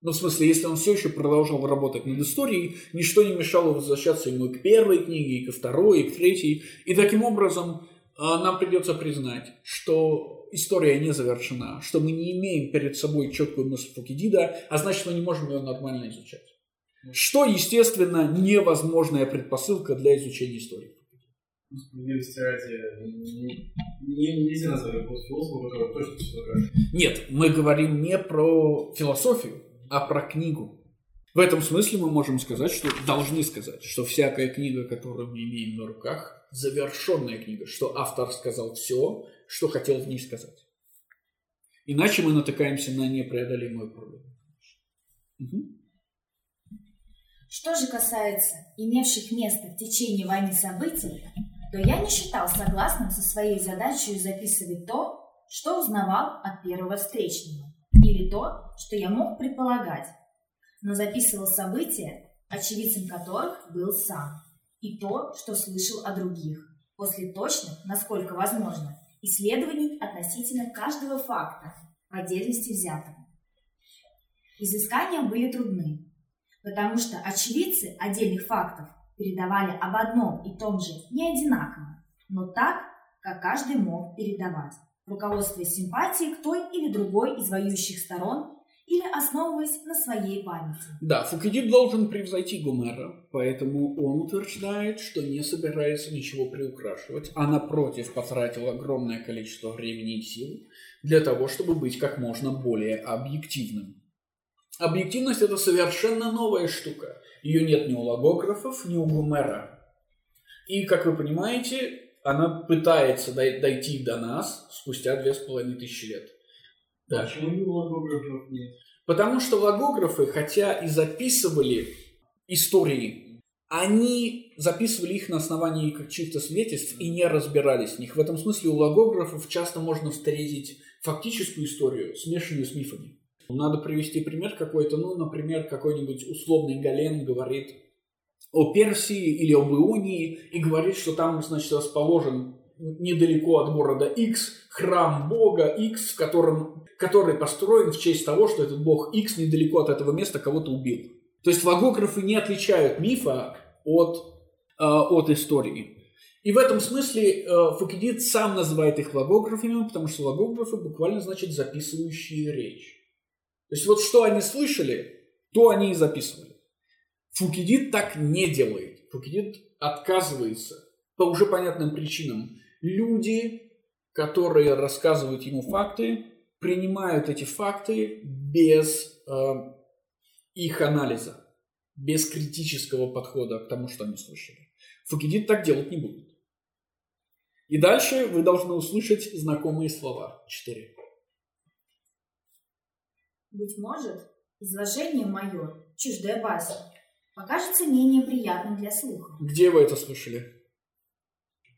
Ну, в смысле, если он все еще продолжал работать над историей, ничто не мешало возвращаться ему и к первой книге, и ко второй, и к третьей. И таким образом а, нам придется признать, что история не завершена, что мы не имеем перед собой четкую мысль Фукидида, а значит, мы не можем ее нормально изучать. Что, естественно, невозможная предпосылка для изучения истории. Справедливости ради, не, не, нельзя назвать его философом, который точно все Нет, мы говорим не про философию, а про книгу. В этом смысле мы можем сказать, что должны сказать, что всякая книга, которую мы имеем на руках, завершенная книга, что автор сказал все, что хотел в ней сказать. Иначе мы натыкаемся на непреодолимую проблему. Угу. Что же касается имевших место в течение войны событий, то я не считал согласным со своей задачей записывать то, что узнавал от первого встречного, или то, что я мог предполагать, но записывал события, очевидцем которых был сам, и то, что слышал о других, после точных, насколько возможно, исследований относительно каждого факта, в отдельности взятого. Изыскания были трудны, потому что очевидцы отдельных фактов передавали об одном и том же не одинаково, но так, как каждый мог передавать, руководствуясь симпатией к той или другой из воюющих сторон или основываясь на своей памяти. Да, Фукидид должен превзойти Гомера, поэтому он утверждает, что не собирается ничего приукрашивать, а напротив потратил огромное количество времени и сил для того, чтобы быть как можно более объективным. Объективность – это совершенно новая штука. Ее нет ни у логографов, ни у Гумера. И, как вы понимаете, она пытается дойти до нас спустя две с половиной тысячи лет. Да. Почему логографов нет? Потому что логографы, хотя и записывали истории, они записывали их на основании каких-то свидетельств и не разбирались в них. В этом смысле у логографов часто можно встретить фактическую историю, смешанную с мифами. Надо привести пример какой-то, ну, например, какой-нибудь условный Гален говорит о Персии или об Ионии и говорит, что там, значит, расположен недалеко от города X храм бога X, в котором, который построен в честь того, что этот бог X недалеко от этого места кого-то убил. То есть логографы не отличают мифа от, э, от истории. И в этом смысле э, Фукидид сам называет их логографами, потому что логографы буквально значит записывающие речь. То есть вот что они слышали, то они и записывали. Фукидид так не делает. Фукидид отказывается по уже понятным причинам. Люди, которые рассказывают ему факты, принимают эти факты без э, их анализа, без критического подхода к тому, что они слышали. Фукидид так делать не будет. И дальше вы должны услышать знакомые слова. Четыре. Быть может, изложение мое, чуждое Васе, покажется менее приятным для слуха. Где вы это слышали?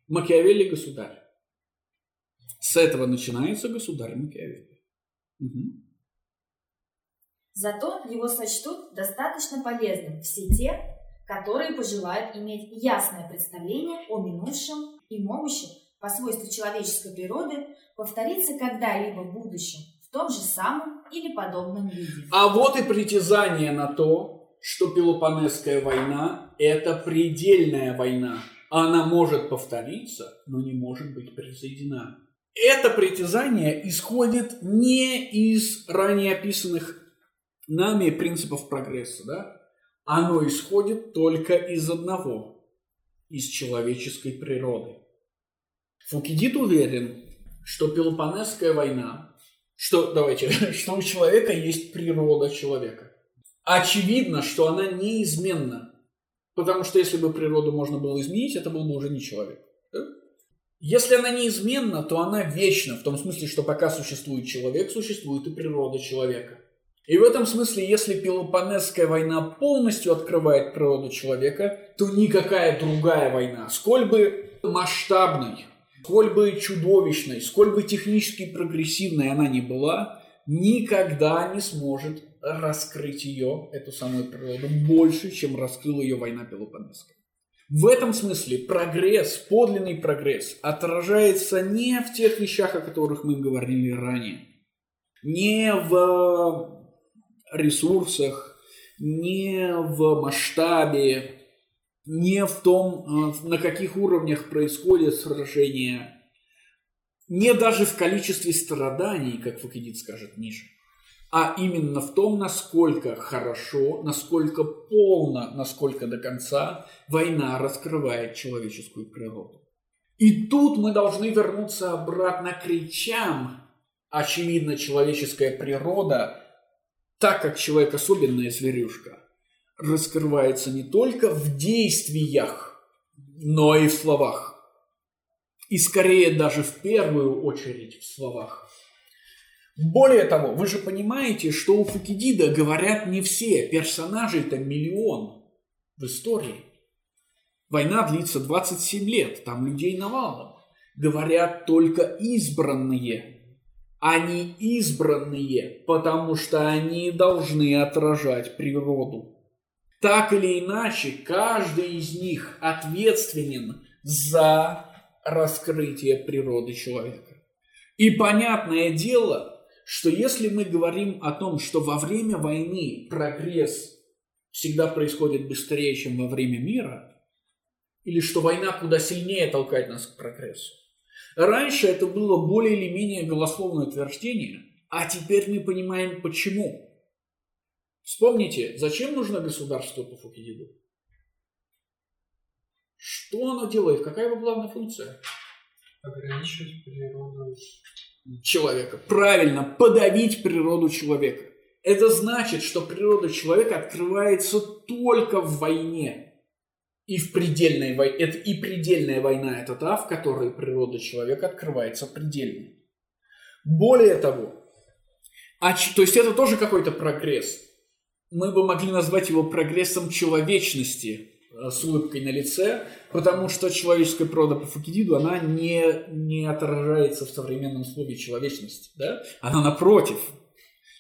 Макиавелли государь. С этого начинается государь Макиавелли. Угу. Зато его сочтут достаточно полезным все те, которые пожелают иметь ясное представление о минувшем и могущем по свойству человеческой природы повториться когда-либо в будущем том же самом или подобном виде. А вот и притязание на то, что Пелопонесская война – это предельная война. Она может повториться, но не может быть присоединена. Это притязание исходит не из ранее описанных нами принципов прогресса, да? Оно исходит только из одного – из человеческой природы. Фукидид уверен, что Пелопонесская война что, давайте, что у человека есть природа человека. Очевидно, что она неизменна. Потому что если бы природу можно было изменить, это был бы уже не человек. Если она неизменна, то она вечна, в том смысле, что пока существует человек, существует и природа человека. И в этом смысле, если Пелопонесская война полностью открывает природу человека, то никакая другая война, сколь бы масштабной, сколь бы чудовищной, сколь бы технически прогрессивной она ни была, никогда не сможет раскрыть ее, эту самую природу, больше, чем раскрыла ее война Пелопонесская. В этом смысле прогресс, подлинный прогресс, отражается не в тех вещах, о которых мы говорили ранее, не в ресурсах, не в масштабе, не в том, э, на каких уровнях происходят сражения, не даже в количестве страданий, как Факидид скажет ниже, а именно в том, насколько хорошо, насколько полно, насколько до конца война раскрывает человеческую природу. И тут мы должны вернуться обратно к речам. Очевидно, человеческая природа так как человек особенная зверюшка, раскрывается не только в действиях, но и в словах. И скорее даже в первую очередь в словах. Более того, вы же понимаете, что у Фукидида говорят не все, персонажей-то миллион в истории. Война длится 27 лет, там людей навалом. Говорят только избранные, они избранные, потому что они должны отражать природу. Так или иначе, каждый из них ответственен за раскрытие природы человека. И понятное дело, что если мы говорим о том, что во время войны прогресс всегда происходит быстрее, чем во время мира, или что война куда сильнее толкает нас к прогрессу, Раньше это было более или менее голословное утверждение, а теперь мы понимаем почему. Вспомните, зачем нужно государство по Фукидиду? Что оно делает? Какая его главная функция? Ограничивать природу человека. Правильно, подавить природу человека. Это значит, что природа человека открывается только в войне. И в предельной войне, это и предельная война это та, в которой природа человека открывается предельно. Более того, а, то есть это тоже какой-то прогресс. Мы бы могли назвать его прогрессом человечности э, с улыбкой на лице, потому что человеческая природа по Фукидиду, она не, не отражается в современном слове человечности. Да? Она напротив,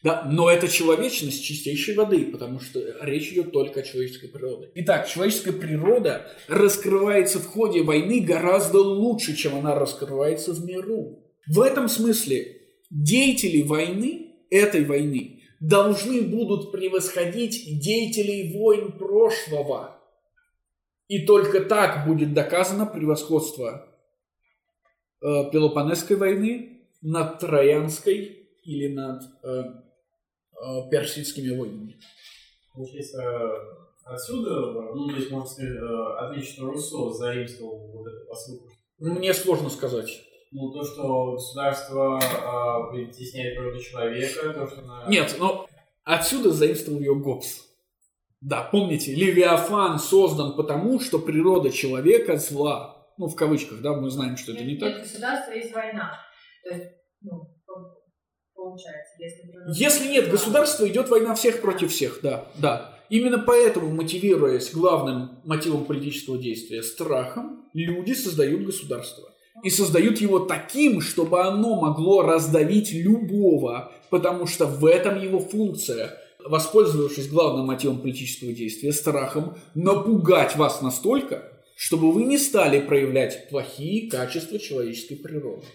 да, но это человечность чистейшей воды, потому что речь идет только о человеческой природе. Итак, человеческая природа раскрывается в ходе войны гораздо лучше, чем она раскрывается в миру. В этом смысле деятели войны, этой войны, должны будут превосходить деятелей войн прошлого. И только так будет доказано превосходство э, Пелопонесской войны над Троянской или над э, Э, персидскими войнами. Получается, отсюда, ну, то есть, можно сказать, э, отлично Руссо заимствовал вот эту посылку. Мне сложно сказать. Ну, то, что государство э, притесняет природу человека, то, что... На... Нет, но отсюда заимствовал ее Гоббс. Да, помните, Левиафан создан потому, что природа человека зла. Ну, в кавычках, да, мы знаем, что это не так. Нет государства, есть война. То есть, ну, получается, если... Если нет государства, идет война всех против всех, да, да. Именно поэтому, мотивируясь главным мотивом политического действия страхом, люди создают государство. И создают его таким, чтобы оно могло раздавить любого, потому что в этом его функция воспользовавшись главным мотивом политического действия, страхом, напугать вас настолько, чтобы вы не стали проявлять плохие качества человеческой природы.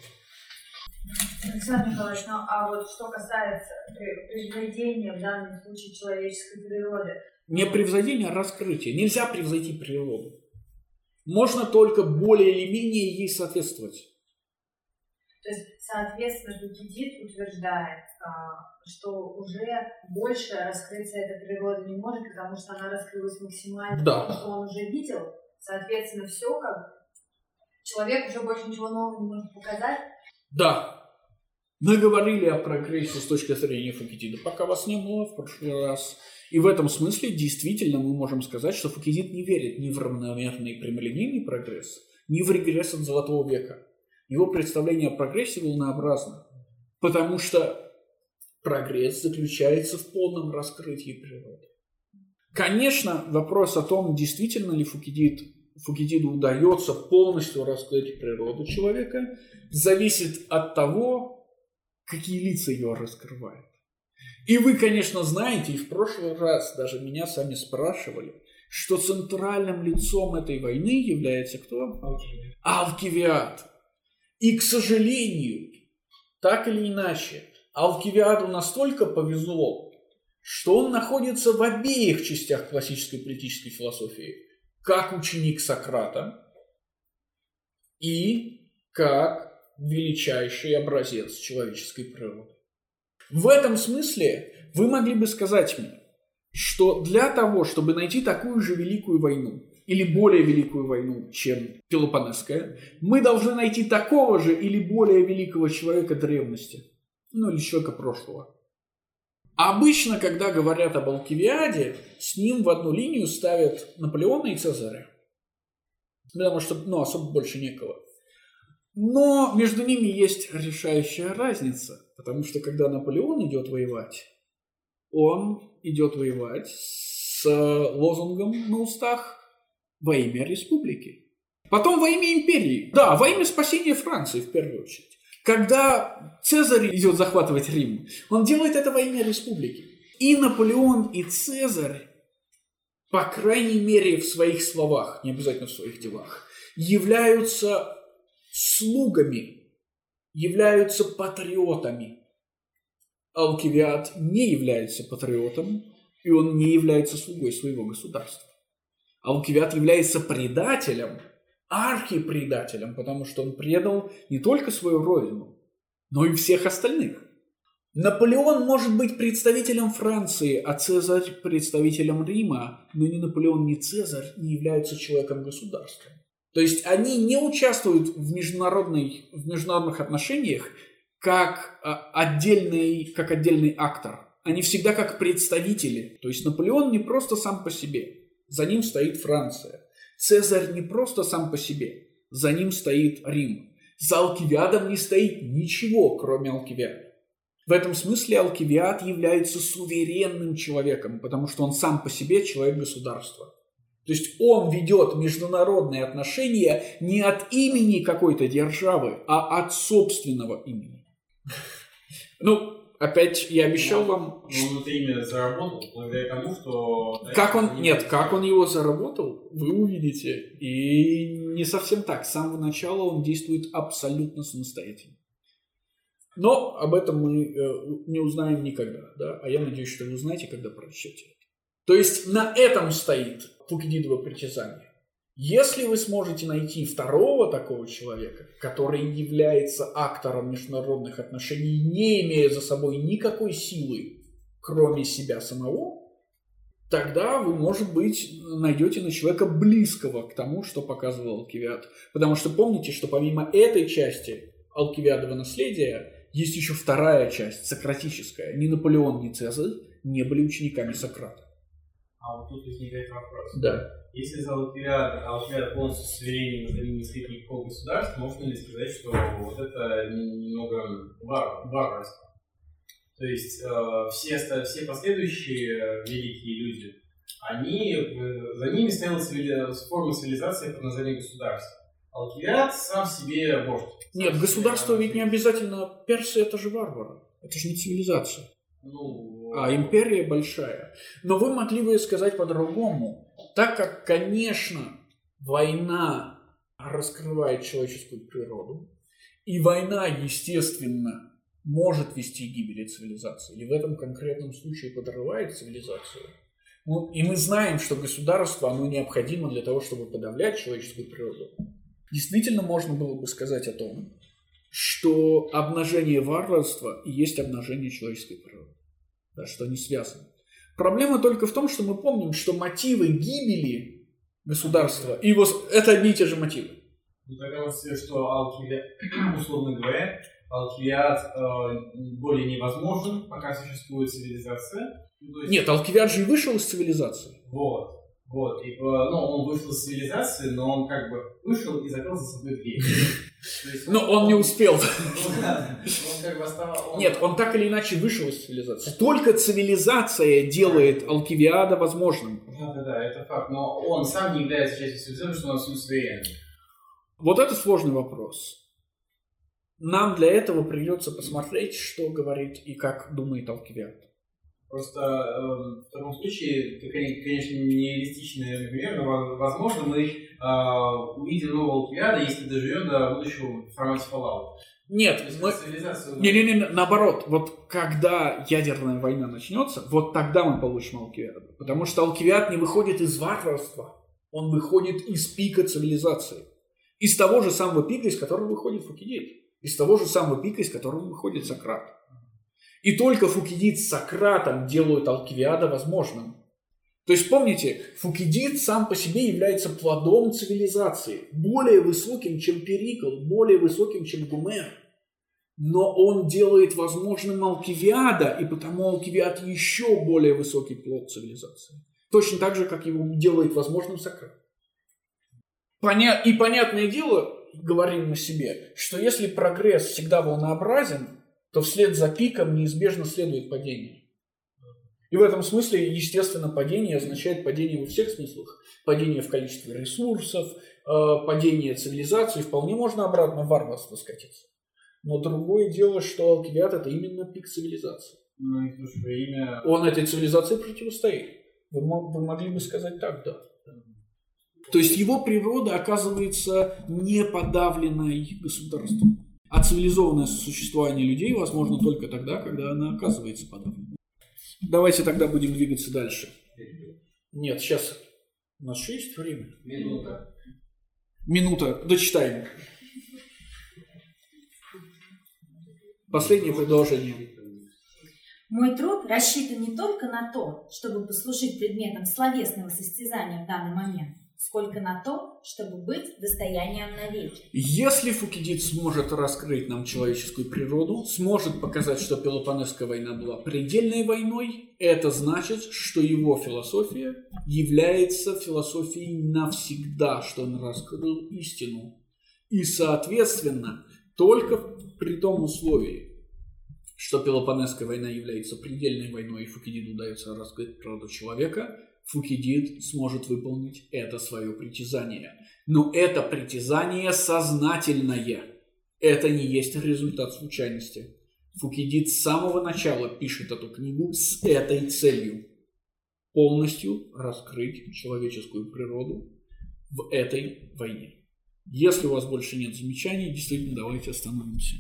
Александр Николаевич, ну а вот что касается превосхождения в данном случае человеческой природы? Не превосхождение, а раскрытие. Нельзя превзойти природу. Можно только более или менее ей соответствовать. То есть, соответственно, Дукидит утверждает, а, что уже больше раскрыться эта природа не может, потому что она раскрылась максимально, да. что он уже видел. Соответственно, все как человек уже больше ничего нового не может показать. Да, мы говорили о прогрессе с точки зрения Фукидида, пока вас не было в прошлый раз. И в этом смысле действительно мы можем сказать, что Фукидид не верит ни в равномерный прямолинейный прогресс, ни в регресс от Золотого века. Его представление о прогрессе волнообразно, потому что прогресс заключается в полном раскрытии природы. Конечно, вопрос о том, действительно ли Фукидид, Фукидиду удается полностью раскрыть природу человека, зависит от того, какие лица ее раскрывают. И вы, конечно, знаете, и в прошлый раз даже меня сами спрашивали, что центральным лицом этой войны является кто? Алкивиад. И, к сожалению, так или иначе, Алкивиаду настолько повезло, что он находится в обеих частях классической политической философии, как ученик Сократа и как величайший образец человеческой природы. В этом смысле вы могли бы сказать мне, что для того, чтобы найти такую же великую войну, или более великую войну, чем Пелопонесская, мы должны найти такого же или более великого человека древности, ну или человека прошлого. Обычно, когда говорят об Алкивиаде, с ним в одну линию ставят Наполеона и Цезаря. Потому что, ну, особо больше некого. Но между ними есть решающая разница. Потому что, когда Наполеон идет воевать, он идет воевать с лозунгом на устах во имя республики. Потом во имя империи. Да, во имя спасения Франции в первую очередь. Когда Цезарь идет захватывать Рим, он делает это во имя республики. И Наполеон, и Цезарь, по крайней мере в своих словах, не обязательно в своих делах, являются слугами, являются патриотами. Алкивиад не является патриотом, и он не является слугой своего государства. Алкивиад является предателем, архипредателем, потому что он предал не только свою родину, но и всех остальных. Наполеон может быть представителем Франции, а Цезарь – представителем Рима, но ни Наполеон, ни Цезарь не являются человеком государства. То есть они не участвуют в, международной, в международных отношениях как а, отдельный, как отдельный актор. Они всегда как представители. То есть Наполеон не просто сам по себе. За ним стоит Франция. Цезарь не просто сам по себе. За ним стоит Рим. За Алкивиадом не стоит ничего, кроме Алкивиада. В этом смысле Алкивиад является суверенным человеком, потому что он сам по себе человек государства. То есть он ведет международные отношения не от имени какой-то державы, а от собственного имени. Ну, опять я обещал вам... Он это имя заработал благодаря тому, что... Как он... Нет, как он его заработал, вы увидите. И не совсем так. С самого начала он действует абсолютно самостоятельно. Но об этом мы э, не узнаем никогда, да? А я надеюсь, что вы узнаете, когда прочтете. То есть на этом стоит Фукидидово притязание. Если вы сможете найти второго такого человека, который является актором международных отношений, не имея за собой никакой силы, кроме себя самого, тогда вы, может быть, найдете на человека близкого к тому, что показывал Алкивиад. Потому что помните, что помимо этой части Алкивиадова наследия есть еще вторая часть, сократическая. Ни Наполеон, ни Цезарь не были учениками Сократа. А вот тут возникает вопрос. Да. Если за Алкивиад, Алкивиад полностью суверенен, за не стоит никакого государства, можно ли сказать, что вот это немного вар, варварство? То есть э, все, все последующие великие люди, они, э, за ними стояла цивили... форма цивилизации под названием государства. Алкивиад сам себе вождь. Нет, государство ведь не обязательно Персы, это же варвары. Это же не цивилизация. Ну, А империя большая. Но вы могли бы сказать по-другому. Так как, конечно, война раскрывает человеческую природу, и война, естественно, может вести к гибели цивилизации, или в этом конкретном случае подрывает цивилизацию. Ну, и мы знаем, что государство, оно необходимо для того, чтобы подавлять человеческую природу. Действительно, можно было бы сказать о том, что обнажение варварства и есть обнажение человеческой природы. Да, что они связаны. Проблема только в том, что мы помним, что мотивы гибели государства, и его, это одни и те же мотивы. Ну, тогда вот что Алкивиад, условно говоря, Алкивиад э, более невозможен, пока существует цивилизация. Ну, есть- Нет, Алкивиад же и вышел из цивилизации. Вот. Вот, и, э, ну, он вышел из цивилизации, но он как бы вышел и закрыл за собой дверь. Но он не успел. Ну Нет, он так или иначе вышел из цивилизации. Только цивилизация делает Алкивиада возможным. Да, да, да, это факт. Но он сам не является частью цивилизации, потому что он суверенен. Вот это сложный вопрос. Нам для этого придется посмотреть, что говорит и как думает Алкивиад. Просто эм, в таком случае, это, кон- конечно, нереалистичный пример, но, во- возможно, мы э, увидим нового Алкивиада, если доживем до будущего в формате Fallout. Нет, мы... цивилизацию... Не-не-не, наоборот, вот когда ядерная война начнется, вот тогда мы получим Алкивиада. Потому что Алкивиад не выходит из варварства, он выходит из пика цивилизации. Из того же самого пика, из которого выходит Фукидид. Из того же самого пика, из которого выходит Сократ. И только Фукидид с Сократом делают Алкивиада возможным. То есть, помните, Фукидид сам по себе является плодом цивилизации, более высоким, чем Перикл, более высоким, чем Гумер. Но он делает возможным Алкивиада, и потому Алкивиад еще более высокий плод цивилизации. Точно так же, как его делает возможным Сократ. Поня- И понятное дело, говорим мы себе, что если прогресс всегда волнообразен, то вслед за пиком неизбежно следует падение. И в этом смысле, естественно, падение означает падение во всех смыслах. Падение в количестве ресурсов, э, падение цивилизации. Вполне можно обратно в варварство скатиться. Но другое дело, что Алкивиад это именно пик цивилизации. Ну, и имя... Он этой цивилизации противостоит. Вы, вы могли бы сказать так, да. То есть его природа оказывается не подавленной государством. А цивилизованное существование людей возможно только тогда, когда она оказывается подавленной. Давайте тогда будем двигаться дальше. Нет, сейчас у нас еще есть время. Минута. Минута, дочитаем. Последнее предложение. Мой труд рассчитан не только на то, чтобы послужить предметом словесного состязания в данный момент, сколько на то, чтобы быть достоянием навеки. Если Фукидид сможет раскрыть нам человеческую природу, сможет показать, что Пелопонесская война была предельной войной, это значит, что его философия является философией навсегда, что он раскрыл истину. И, соответственно, только при том условии, что Пелопонесская война является предельной войной, и Фукидиду удается раскрыть природу человека, Фукидид сможет выполнить это свое притязание. Но это притязание сознательное. Это не есть результат случайности. Фукидид с самого начала пишет эту книгу с этой целью. Полностью раскрыть человеческую природу в этой войне. Если у вас больше нет замечаний, действительно давайте остановимся.